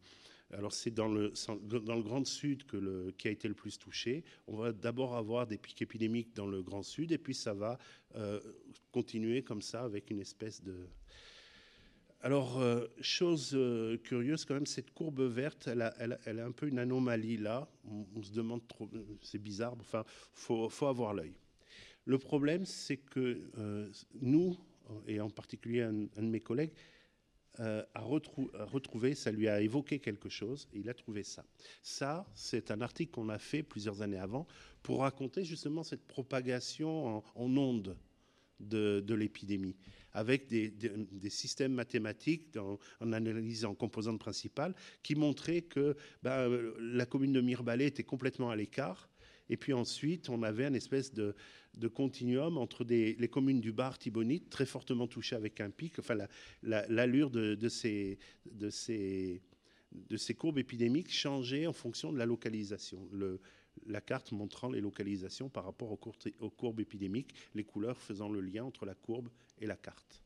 Alors, c'est dans le, dans le Grand Sud qui a été le plus touché. On va d'abord avoir des pics épidémiques dans le Grand Sud, et puis ça va euh, continuer comme ça avec une espèce de, alors, chose curieuse quand même, cette courbe verte, elle a, elle, un peu une anomalie là. On, se demande trop, c'est bizarre. Enfin, faut, faut avoir l'œil. Le problème, c'est que euh, nous, et en particulier un, de mes collègues, a, retrouvé, ça lui a évoqué quelque chose, et il a trouvé ça. Ça, c'est un article qu'on a fait plusieurs années avant pour raconter justement cette propagation en, en ondes de, l'épidémie avec des, systèmes mathématiques en analysant composantes principales qui montraient que ben, la commune de Mirbalais était complètement à l'écart. Et puis ensuite, on avait une espèce de, continuum entre les communes du Bar Tibonite, très fortement touchées avec un pic, enfin l'allure de, ces, courbes épidémiques changeait en fonction de la localisation. La carte montrant les localisations par rapport aux, courbes, épidémiques, les couleurs faisant le lien entre la courbe et la carte.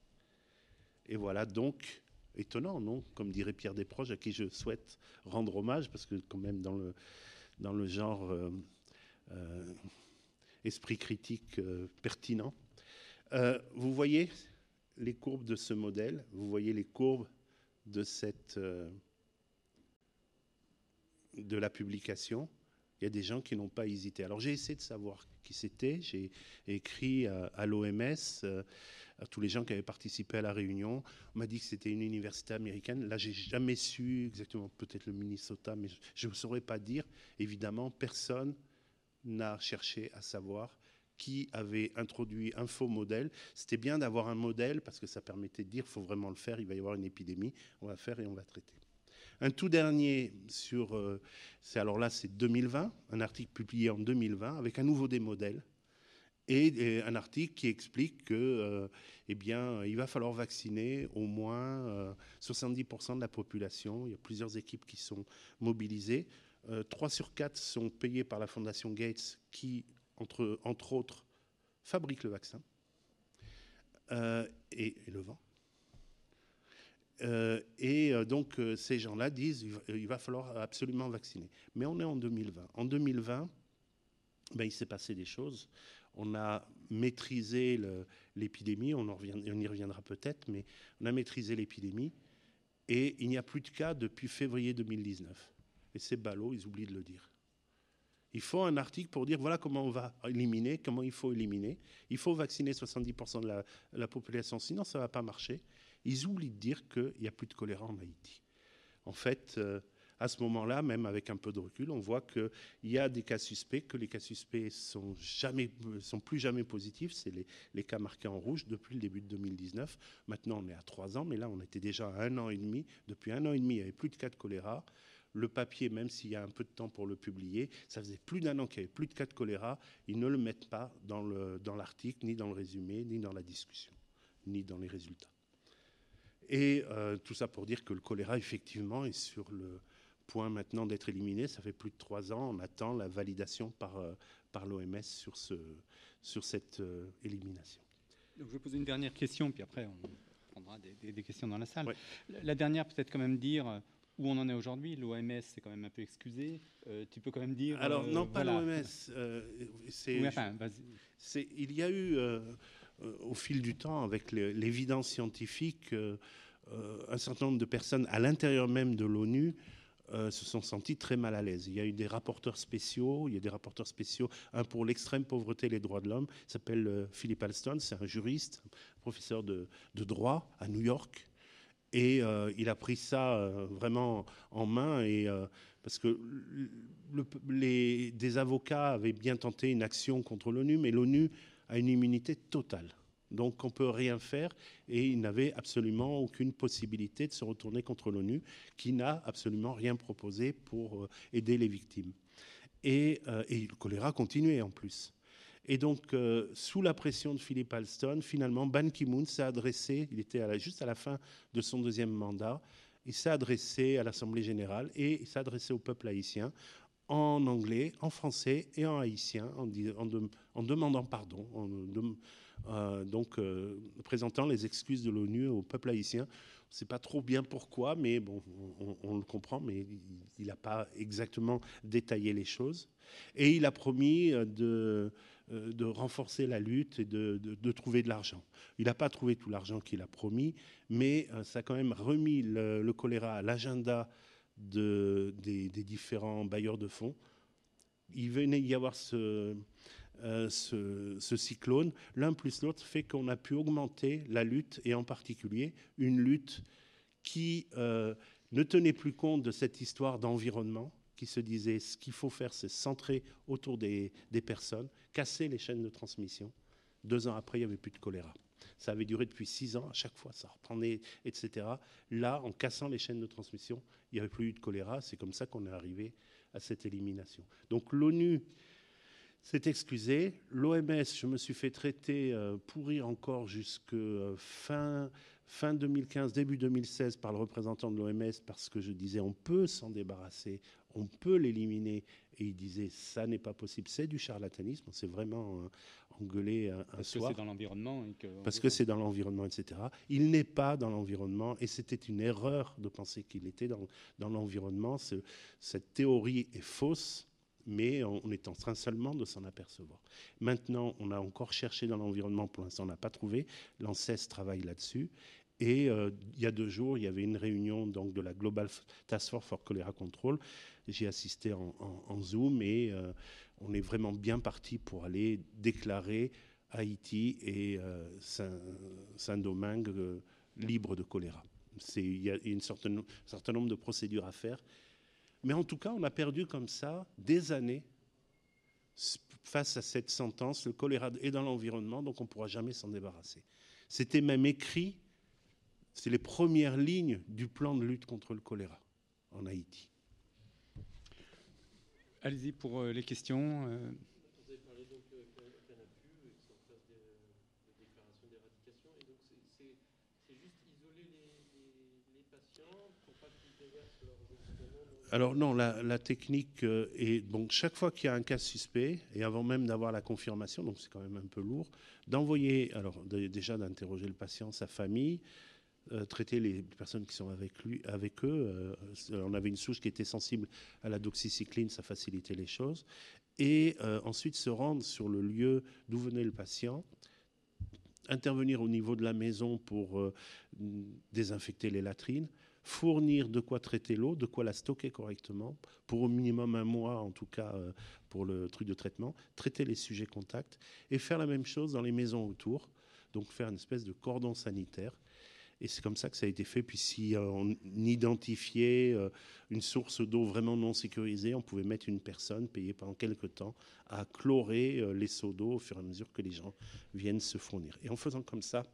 Et voilà donc, étonnant, non Comme dirait Pierre Desproges, à qui je souhaite rendre hommage, parce que quand même dans le, genre euh, esprit critique euh, pertinent. vous voyez les courbes de ce modèle, vous voyez les courbes de cette de la publication, il y a des gens qui n'ont pas hésité. Alors j'ai essayé de savoir qui c'était. J'ai écrit à, l'OMS, euh, à tous les gens qui avaient participé à la réunion. On m'a dit que c'était une université américaine. Là, j'ai jamais su exactement, peut-être le Minnesota, mais je ne saurais pas dire. Évidemment, personne n'a cherché à savoir qui avait introduit un faux modèle. C'était bien d'avoir un modèle parce que ça permettait de dire il faut vraiment le faire, il va y avoir une épidémie, on va faire et on va traiter. Un tout dernier sur, euh, alors là c'est 2020, un article publié en 2020 avec un nouveau des modèles et, un article qui explique que, euh, eh bien, il va falloir vacciner au moins 70% euh, de la population. Il y a plusieurs équipes qui sont mobilisées. 3 sur 4 sont payés par la Fondation Gates qui, entre, autres, fabrique le vaccin et, et le vend. Euh, et euh, donc, euh, ces gens-là disent il va, falloir absolument vacciner. Mais on est en 2020. En 2020, ben, il s'est passé des choses. On a maîtrisé l'épidémie, on, y reviendra peut-être, mais on a maîtrisé l'épidémie. Et il n'y a plus de cas depuis février 2019. Et c'est ballot, ils oublient de le dire. Il faut un article pour dire voilà comment on va éliminer, comment il faut éliminer. Il faut vacciner 70% de la, population, sinon ça ne va pas marcher ils oublient de dire qu'il n'y a plus de choléra en Haïti. En fait, euh, à ce moment-là, même avec un peu de recul, on voit qu'il y a des cas suspects, que les cas suspects sont, sont plus jamais positifs. C'est les, cas marqués en rouge depuis le début de 2019. Maintenant, on est à trois ans, mais là, on était déjà à un an et demi. Depuis un an et demi, il n'y avait plus de cas de choléra. Le papier, même s'il y a un peu de temps pour le publier, ça faisait plus d'un an qu'il n'y avait plus de cas de choléra. Ils ne le mettent pas dans l'article, dans ni dans le résumé, ni dans la discussion, ni dans les résultats. Et euh, tout ça pour dire que le choléra, effectivement, est sur le point maintenant d'être éliminé. Ça fait plus de trois ans. On attend la validation par, euh, par l'OMS sur, ce, sur cette euh, élimination. Donc, je vais poser une dernière question, puis après, on prendra des, des, questions dans la salle. La dernière, peut-être quand même dire où on en est aujourd'hui. L'OMS c'est quand même un peu excusé. tu peux quand même dire. Alors, non, pas l'OMS. enfin, il y a eu euh, au fil du temps, avec l'évidence scientifique, euh, euh, un certain nombre de personnes à l'intérieur même de l'ONU se sont senties très mal à l'aise. Il y a eu des rapporteurs spéciaux, il y a des rapporteurs spéciaux, un pour l'extrême pauvreté et les droits de l'homme, s'appelle Philip Alston, c'est un juriste, professeur de, droit à New York, et il a pris ça vraiment en main, et, parce que des avocats avaient bien tenté une action contre l'ONU, mais l'ONU à une immunité totale. Donc on ne peut rien faire et il n'avait absolument aucune possibilité de se retourner contre l'ONU qui n'a absolument rien proposé pour euh, aider les victimes. Et, euh, et le choléra continuait en plus. Et donc, euh, sous la pression de Philippe Alston, finalement, Ban Ki-moon s'est adressé, il était juste à la fin de son deuxième mandat, il s'est adressé à l'Assemblée générale et il s'est adressé au peuple haïtien en anglais, en français et en haïtien, en, demandant pardon, en euh, donc euh, présentant les excuses de l'ONU au peuple haïtien. On ne sait pas trop bien pourquoi, mais bon, on, le comprend, mais il n'a pas exactement détaillé les choses. Et il a promis de, de renforcer la lutte et de, de, trouver de l'argent. Il n'a pas trouvé tout l'argent qu'il a promis, mais ça a quand même remis le choléra à l'agenda de, des, différents bailleurs de fonds. Il venait y avoir ce, euh, ce, cyclone. L'un plus l'autre fait qu'on a pu augmenter la lutte, et en particulier une lutte qui euh, ne tenait plus compte de cette histoire d'environnement, qui se disait ce qu'il faut faire, c'est centrer autour des, des personnes, casser les chaînes de transmission. Deux ans après, il n'y avait plus de choléra. Ça avait duré depuis six ans, à chaque fois ça reprenait, etc. Là, en cassant les chaînes de transmission, il n'y avait plus eu de choléra. C'est comme ça qu'on est arrivé à cette élimination. Donc l'ONU s'est excusé. L'OMS, je me suis fait traiter, euh, pourrir encore jusque euh, fin, fin 2015, début 2016 par le représentant de l'OMS parce que je disais on peut s'en débarrasser, on peut l'éliminer. Et il disait ça n'est pas possible, c'est du charlatanisme. On s'est vraiment euh, engueulé un, parce soir. Que c'est dans l'environnement. Parce que c'est dans l'environnement, etc. Il n'est pas dans l'environnement et c'était une erreur de penser qu'il était dans, dans l'environnement. Cette théorie est fausse mais on est en train seulement de s'en apercevoir. Maintenant, on a encore cherché dans l'environnement, pour l'instant on n'a pas trouvé, l'ANSES travaille là-dessus, Et euh, il y a deux jours, il y avait une réunion donc, de la Global Task Force for Cholera Control. J'ai assisté en, Zoom et euh, on est vraiment bien parti pour aller déclarer Haïti et euh, Saint-Domingue libres de choléra. Il y a un certain nombre de procédures à faire. Mais en tout cas, on a perdu comme ça des années face à cette sentence. Le choléra est dans l'environnement, donc on ne pourra jamais s'en débarrasser. C'était même écrit c'est les premières lignes du plan de lutte contre le choléra en Haïti. Allez-y pour euh, les questions. Euh. Vous avez parlé donc euh, Canapu, qui sont en phase de, déclaration d'éradication. Et donc, c'est juste isoler les, patients pour pas qu'ils déversent leurs médicaments Alors, non, la, technique est. donc chaque fois qu'il y a un cas suspect, et avant même d'avoir la confirmation, donc c'est quand même un peu lourd, d'envoyer. Alors, déjà d'interroger le patient, sa famille euh, traiter les personnes qui sont avec, lui, avec eux. Euh, on avait une souche qui était sensible à la doxycycline, ça facilitait les choses. Et euh, ensuite se rendre sur le lieu d'où venait le patient, intervenir au niveau de la maison pour désinfecter les latrines, fournir de quoi traiter l'eau, de quoi la stocker correctement, pour au minimum un mois en tout cas pour le truc de traitement, traiter les sujets contacts et faire la même chose dans les maisons autour, donc faire une espèce de cordon sanitaire et c'est comme ça que ça a été fait. Puis si on identifiait euh, une source d'eau vraiment non sécurisée, on pouvait mettre une personne payée pendant quelques temps à chlorer euh, les seaux d'eau au fur et à mesure que les gens viennent se fournir. Et en faisant comme ça,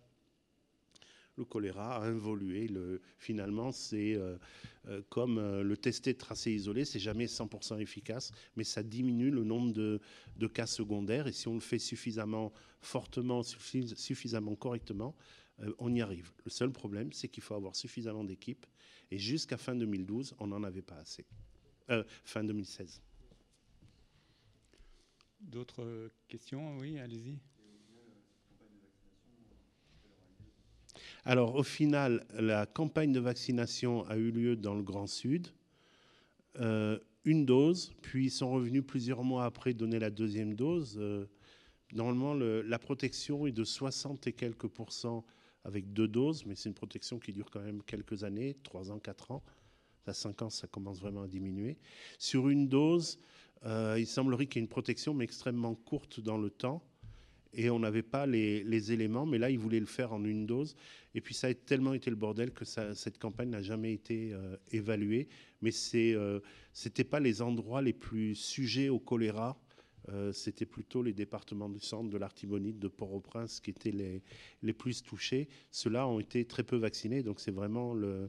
le choléra a évolué. Le, finalement, c'est euh, comme le tester, tracé, isolé, c'est jamais 100% efficace, mais ça diminue le nombre de, cas secondaires. Et si on le fait suffisamment fortement, suffisamment correctement, euh, on y arrive. Le seul problème, c'est qu'il faut avoir suffisamment d'équipes. Et jusqu'à fin 2012, on n'en avait pas assez. Euh, fin 2016. D'autres questions? Oui, allez-y. Alors, au final, la campagne de vaccination a eu lieu dans le Grand Sud. Euh, une dose, puis ils sont revenus plusieurs mois après donner la deuxième dose. normalement, la protection est de 60 et quelques pourcents avec deux doses, mais c'est une protection qui dure quand même quelques années, 3 ans, 4 ans. À 5 ans, ça commence vraiment à diminuer. Sur une dose, euh, il semblerait qu'il y ait une protection, mais extrêmement courte dans le temps. Et on n'avait pas les, éléments, mais là, ils voulaient le faire en une dose. Et puis, ça a tellement été le bordel que cette campagne n'a jamais été euh, évaluée. Mais ce n'était euh, pas les endroits les plus sujets au choléra euh, c'était plutôt les départements du centre, de l'Artibonite, de Port-au-Prince qui étaient les, les plus touchés. Ceux-là ont été très peu vaccinés, donc c'est vraiment euh,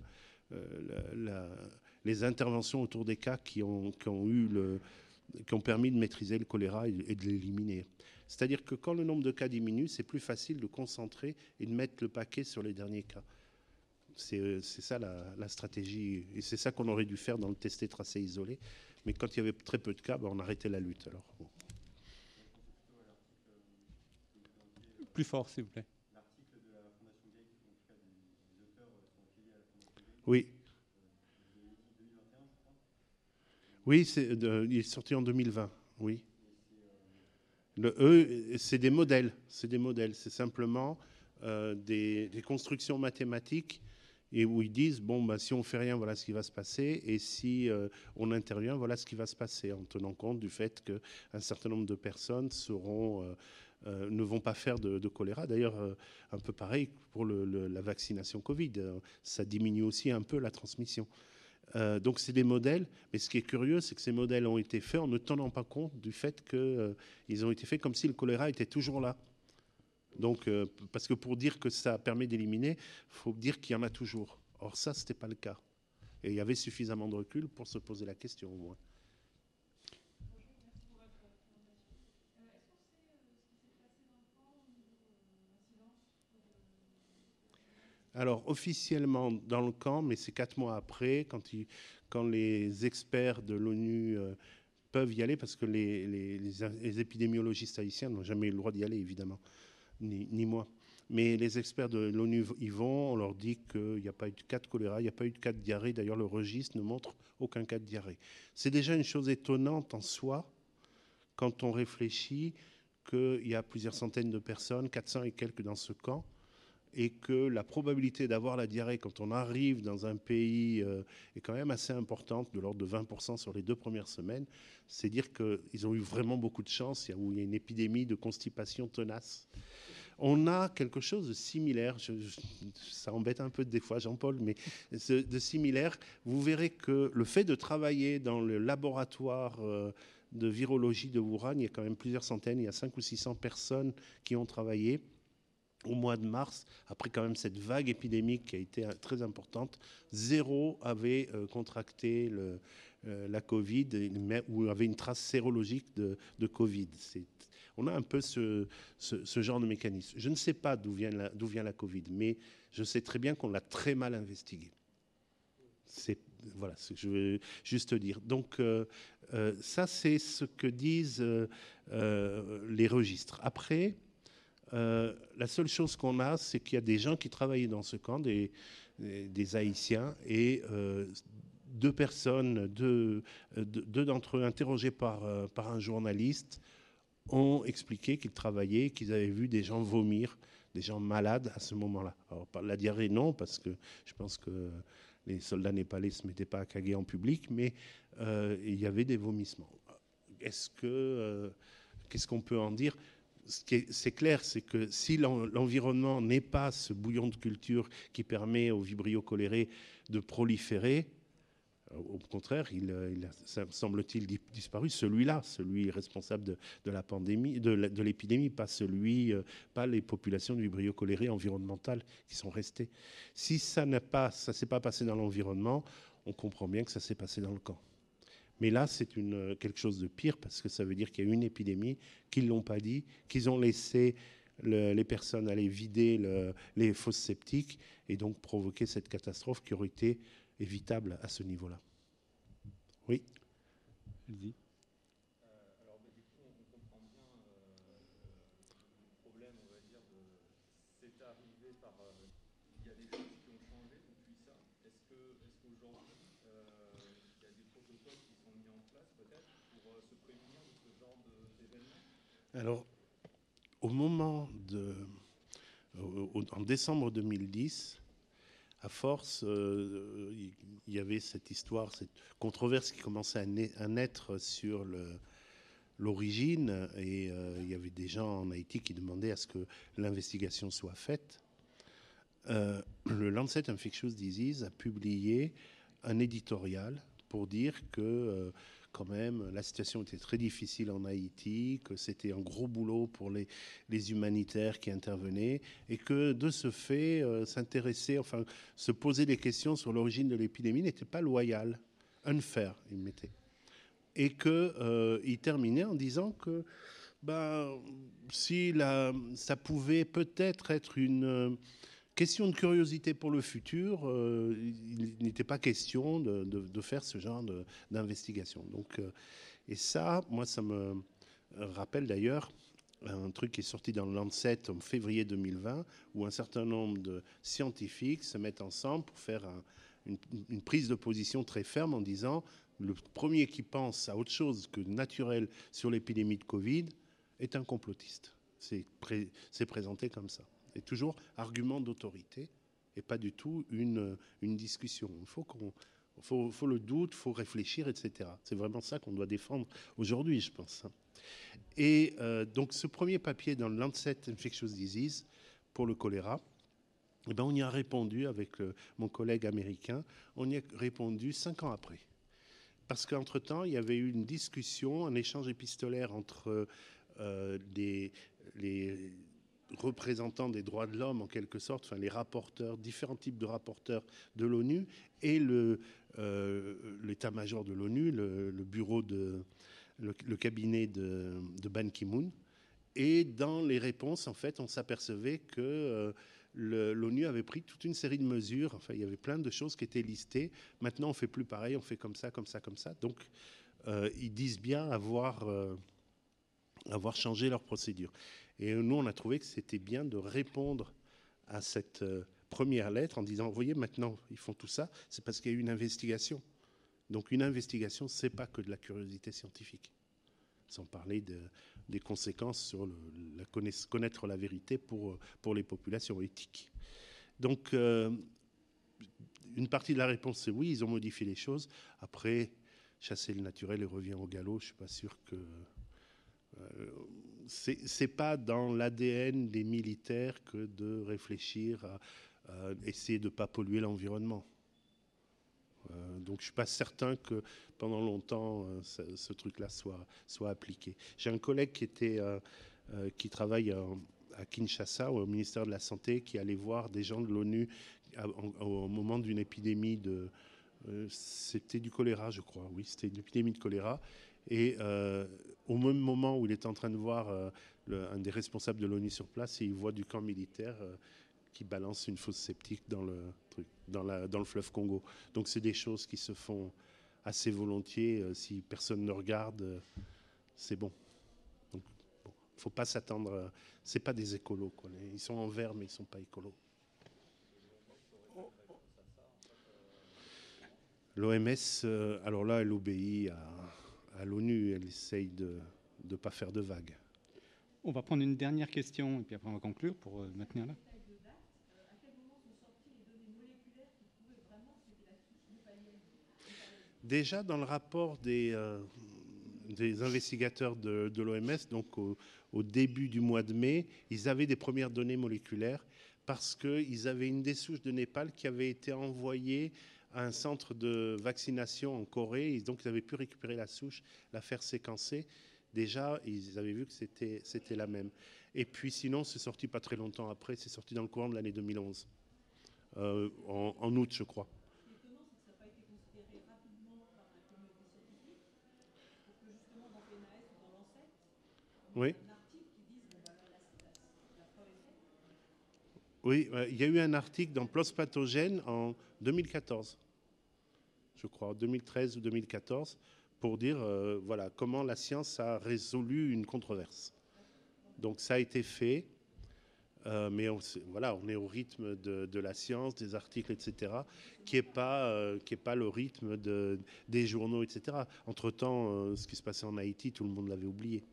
les interventions autour des cas qui ont permis de maîtriser le choléra et, de l'éliminer. C'est-à-dire que quand le nombre de cas diminue, c'est plus facile de concentrer et de mettre le paquet sur les derniers cas. C'est ça la, stratégie, et c'est ça qu'on aurait dû faire dans le testé, tracé, isolé. Mais quand il y avait très peu de cas, ben, on arrêtait la lutte. Alors, Plus fort, s'il vous plaît. L'article de la Fondation Gates, en tout cas des, auteurs sont affiliés à la Fondation Gates. Oui. Euh, 2021, je crois. Oui, c'est il est sorti en 2020, oui. Le E, c'est des modèles, c'est des modèles, c'est simplement euh, des, constructions mathématiques et où ils disent bon bah, si on fait rien voilà ce qui va se passer et si euh, on intervient voilà ce qui va se passer en tenant compte du fait qu'un certain nombre de personnes euh, ne vont pas faire de, choléra. D'ailleurs, un peu pareil pour la vaccination Covid. Ça diminue aussi un peu la transmission. Donc c'est des modèles, mais ce qui est curieux, c'est que ces modèles ont été faits en ne tenant pas compte du fait qu'ils ont été faits comme si le choléra était toujours là. Donc, parce que pour dire que ça permet d'éliminer, il faut dire qu'il y en a toujours. Or ça, ce n'était pas le cas. Et il y avait suffisamment de recul pour se poser la question au moins. Alors, officiellement dans le camp, mais c'est quatre mois après, quand, les experts de l'ONU euh, peuvent y aller, parce que les, épidémiologistes haïtiens n'ont jamais eu le droit d'y aller, évidemment, ni, moi. Mais les experts de l'ONU y vont, on leur dit qu'il n'y a pas eu de cas de choléra, il n'y a pas eu de cas de diarrhée. D'ailleurs, le registre ne montre aucun cas de diarrhée. C'est déjà une chose étonnante en soi quand on réfléchit qu'il y a plusieurs centaines de personnes, 400 et quelques dans ce camp, et que la probabilité d'avoir la diarrhée quand on arrive dans un pays euh, est quand même assez importante, de l'ordre de 20% sur les deux premières semaines, c'est dire qu'ils ont eu vraiment beaucoup de chance, où il y a une épidémie de constipation tenace. On a quelque chose de similaire, ça embête un peu des fois Jean-Paul, mais de similaire. Vous verrez que le fait de travailler dans le laboratoire euh, de virologie de Wuhan, il y a quand même plusieurs centaines, il y a 5 ou 600 personnes qui ont travaillé au mois de mars, après quand même cette vague épidémique qui a été très importante, zéro avait euh, contracté euh, la Covid ou avait une trace sérologique de, Covid. On a un peu ce, genre de mécanisme. Je ne sais pas d'où vient, la, Covid, mais je sais très bien qu'on l'a très mal investigué. C'est voilà ce que je veux juste dire. Donc euh, ça, c'est ce que disent les registres. Après, euh, la seule chose qu'on a, c'est qu'il y a des gens qui travaillaient dans ce camp, des, des, Haïtiens, et euh, deux personnes, deux, deux d'entre eux interrogés par, euh, par un journaliste, ont expliqué qu'ils travaillaient, qu'ils avaient vu des gens vomir, des gens malades à ce moment-là. Alors, la diarrhée, non, parce que je pense que les soldats népalais ne se mettaient pas à caguer en public, mais il y avait des vomissements. Est-ce que. Qu'est-ce qu'on peut en dire? C'est clair, c'est que si l'environnement n'est pas ce bouillon de culture qui permet aux vibrio cholérés de proliférer, euh, au contraire, il, a, semble-t-il, disparu. Celui-là, celui responsable de, la pandémie, de l'épidémie, euh, pas les populations de vibrio cholérés environnementales qui sont restées. Si ça n'a pas, ça s'est pas passé dans l'environnement, on comprend bien que ça s'est passé dans le camp. Mais là, c'est quelque chose de pire parce que ça veut dire qu'il y a une épidémie, qu'ils ne l'ont pas dit, qu'ils ont laissé les personnes aller vider les fosses sceptiques et donc provoquer cette catastrophe qui aurait été évitable à ce niveau-là. Oui? Alors, au moment de. en décembre 2010, à force, euh, il y avait cette histoire, cette controverse qui commençait à, naître sur l'origine, et euh, il y avait des gens en Haïti qui demandaient à ce que l'investigation soit faite. Euh, le Lancet Infectious Disease a publié un éditorial pour dire que quand même, la situation était très difficile en Haïti, que c'était un gros boulot pour les, les, humanitaires qui intervenaient, et que de ce fait, euh, s'intéresser, enfin, se poser des questions sur l'origine de l'épidémie n'était pas loyal, unfair, il mettait. Et qu'il euh, terminait en disant que ben, si la, ça pouvait peut-être être une Question de curiosité pour le futur, euh, il n'était pas question de, faire ce genre d'investigation. Donc, euh, et ça, moi, ça me rappelle d'ailleurs un truc qui est sorti dans le Lancet en février 2020, où un certain nombre de scientifiques se mettent ensemble pour faire une, une, prise de position très ferme en disant le premier qui pense à autre chose que naturel sur l'épidémie de Covid est un complotiste. C'est présenté comme ça et toujours argument d'autorité et pas du tout une, discussion. Il faut le doute, il faut réfléchir, etc. C'est vraiment ça qu'on doit défendre aujourd'hui, je pense. Et euh, donc ce premier papier dans Lancet Infectious Disease pour le choléra, eh ben, on y a répondu avec mon collègue américain, on y a répondu cinq ans après. Parce qu'entre-temps, il y avait eu une discussion, un échange épistolaire entre euh, les représentants des droits de l'homme en quelque sorte, enfin les rapporteurs, différents types de rapporteurs de l'ONU et euh, l'état-major de l'ONU, le, bureau de le, cabinet de, Ban Ki-moon. Et dans les réponses, en fait, on s'apercevait que euh, l'ONU avait pris toute une série de mesures. Enfin, il y avait plein de choses qui étaient listées. Maintenant, on fait plus pareil, on fait comme ça, comme ça, comme ça. Donc, euh, ils disent bien avoir avoir changé leur procédure. Et nous, on a trouvé que c'était bien de répondre à cette euh, première lettre en disant, vous voyez, maintenant, ils font tout ça, c'est parce qu'il y a eu une investigation. Donc une investigation, c'est pas que de la curiosité scientifique. sans parler de, des conséquences sur connaître, la vérité pour, pour les populations éthiques. Donc, euh, une partie de la réponse, c'est oui, ils ont modifié les choses. Après, chasser le naturel et revient au galop, je ne suis pas sûr que. Euh, c'est pas dans l'ADN des militaires que de réfléchir à, à essayer de ne pas polluer l'environnement. Euh, donc je ne suis pas certain que pendant longtemps euh, ce, truc-là soit, soit appliqué. J'ai un collègue qui, était, euh, euh, qui travaille à, Kinshasa, au ministère de la Santé, qui allait voir des gens de l'ONU au moment d'une épidémie de... euh, c'était du choléra, je crois, oui, c'était une épidémie de choléra. Et euh, au même moment où il est en train de voir euh, un des responsables de l'ONU sur place, il voit du camp militaire euh, qui balance une fosse septique dans le, truc, dans, le fleuve Congo. Donc c'est des choses qui se font assez volontiers. si personne ne regarde, c'est bon. Donc, bon, faut pas s'attendre. C'est pas des écolos. Ils sont en vert, mais ils sont pas écolos. L'OMS, alors là, elle obéit à, à l'ONU. Elle essaye de ne pas faire de vagues. On va prendre une dernière question et puis après on va conclure pour euh, maintenir là. Déjà dans le rapport des, euh, des investigateurs de, de l'OMS, donc au, au début du mois de mai, ils avaient des premières données moléculaires parce qu'ils avaient une des souches de Népal qui avait été envoyée à un centre de vaccination en Corée. Donc ils avaient pu récupérer la souche, la faire séquencer. Déjà, ils avaient vu que c'était c'était la même. Et puis sinon, c'est sorti pas très longtemps après, c'est sorti dans le courant de l'année 2011, euh, en, en août, je crois. Oui. Oui, il y a eu un article dans PLOS Pathogène en 2014, je crois, 2013 ou 2014, pour dire euh, voilà, comment la science a résolu une controverse. Donc ça a été fait, euh, mais on, voilà, on est au rythme de, la science, des articles, etc., qui n'est pas, euh, pas le rythme de, des journaux, etc. Entre-temps, ce qui se passait en Haïti, tout le monde l'avait oublié.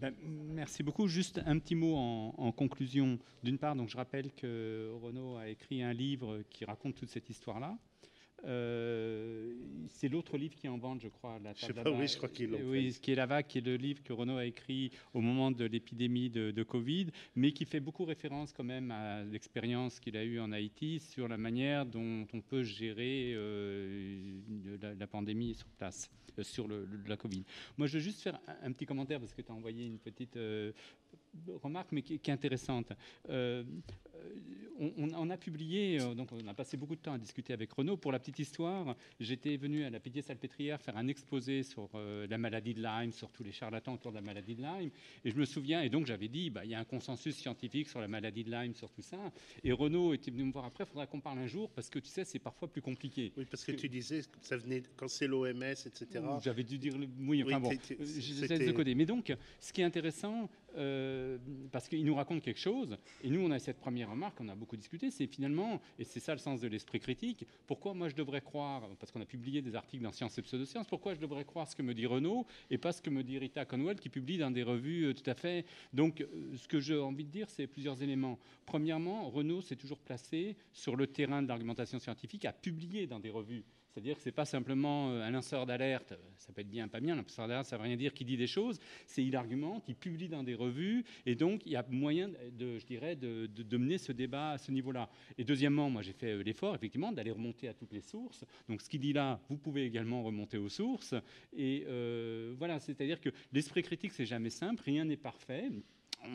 Ben, merci beaucoup. Juste un petit mot en, conclusion. D'une part, je rappelle que Renaud a écrit un livre qui raconte toute cette histoire-là. Euh, c'est l'autre livre qui est en vente, je crois. La Je sais pas, oui, je crois qu'ils l'ont Oui, ce qui est là-bas, qui est le livre que Renaud a écrit au moment de l'épidémie de, de Covid, mais qui fait beaucoup référence quand même à l'expérience qu'il a eue en Haïti sur la manière dont on peut gérer euh, la, la pandémie sur place, euh, sur le, le- la Covid. Moi, je veux juste faire un, un petit commentaire parce que tu as envoyé une petite remarque, mais qui, qui est intéressante. Euh, on, a publié, euh, donc on a passé beaucoup de temps à discuter avec Renaud. Pour la petite histoire, j'étais venu à la Pitié-Salpêtrière faire un exposé sur euh, la maladie de Lyme, sur tous les charlatans autour de la maladie de Lyme. Et je me souviens, et donc j'avais dit, bah, il y a un consensus scientifique sur la maladie de Lyme, sur tout ça. Et Renaud était venu me voir après, il faudra qu'on parle un jour, parce que tu sais, c'est parfois plus compliqué. Oui, parce que tu disais que ça venait quand c'est l'OMS, etc. J'avais dû dire le- oui, enfin Oui, bon, j'essaie c'était- de coder. Mais donc, ce qui est intéressant, euh, parce qu'il nous raconte quelque chose, et nous, on a cette première remarque, on a beaucoup discuté, c'est finalement, et c'est ça le sens de l'esprit critique, pourquoi moi je devrais croire, parce qu'on a publié des articles dans Science et Pseudosciences, pourquoi je devrais croire ce que me dit Renaud et pas ce que me dit Rita Conwell qui publie dans des revues euh, tout à fait. Donc, euh, ce que j'ai envie de dire, c'est plusieurs éléments. Premièrement, Renaud s'est toujours placé sur le terrain de l'argumentation scientifique à publier dans des revues. C'est-à-dire que ce n'est pas simplement euh, un lanceur d'alerte, ça peut être bien, pas bien, un lanceur d'alerte, ça ne veut rien dire, qui dit des choses, c'est il argumente, il publie dans des revues, et donc il y a moyen, de, je dirais, de mener ce débat à ce niveau-là. Et deuxièmement, moi j'ai fait euh, l'effort, effectivement, d'aller remonter à toutes les sources. Donc ce qu'il dit là, vous pouvez également remonter aux sources. Et euh, voilà, c'est-à-dire que l'esprit critique, c'est jamais simple, rien n'est parfait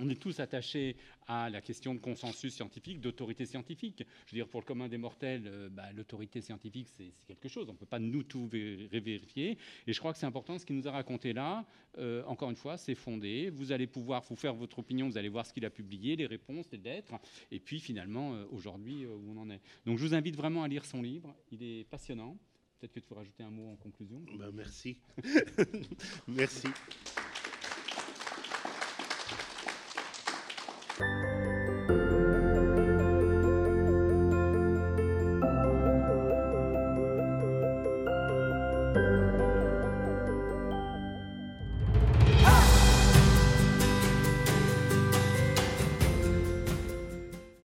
on est tous attachés à la question de consensus scientifique, d'autorité scientifique. Je veux dire, pour le commun des mortels, euh, bah, l'autorité scientifique, c'est quelque chose. On ne peut pas nous tout vé- vérifier. Et je crois que c'est important ce qu'il nous a raconté là. Euh, encore une fois, c'est fondé. Vous allez pouvoir vous faire votre opinion, vous allez voir ce qu'il a publié, les réponses, les lettres. Et puis finalement, euh, aujourd'hui, où on en est. Donc je vous invite vraiment à lire son livre. Il est passionnant. Peut-être que tu veux rajouter un mot en conclusion? Ben, merci. merci.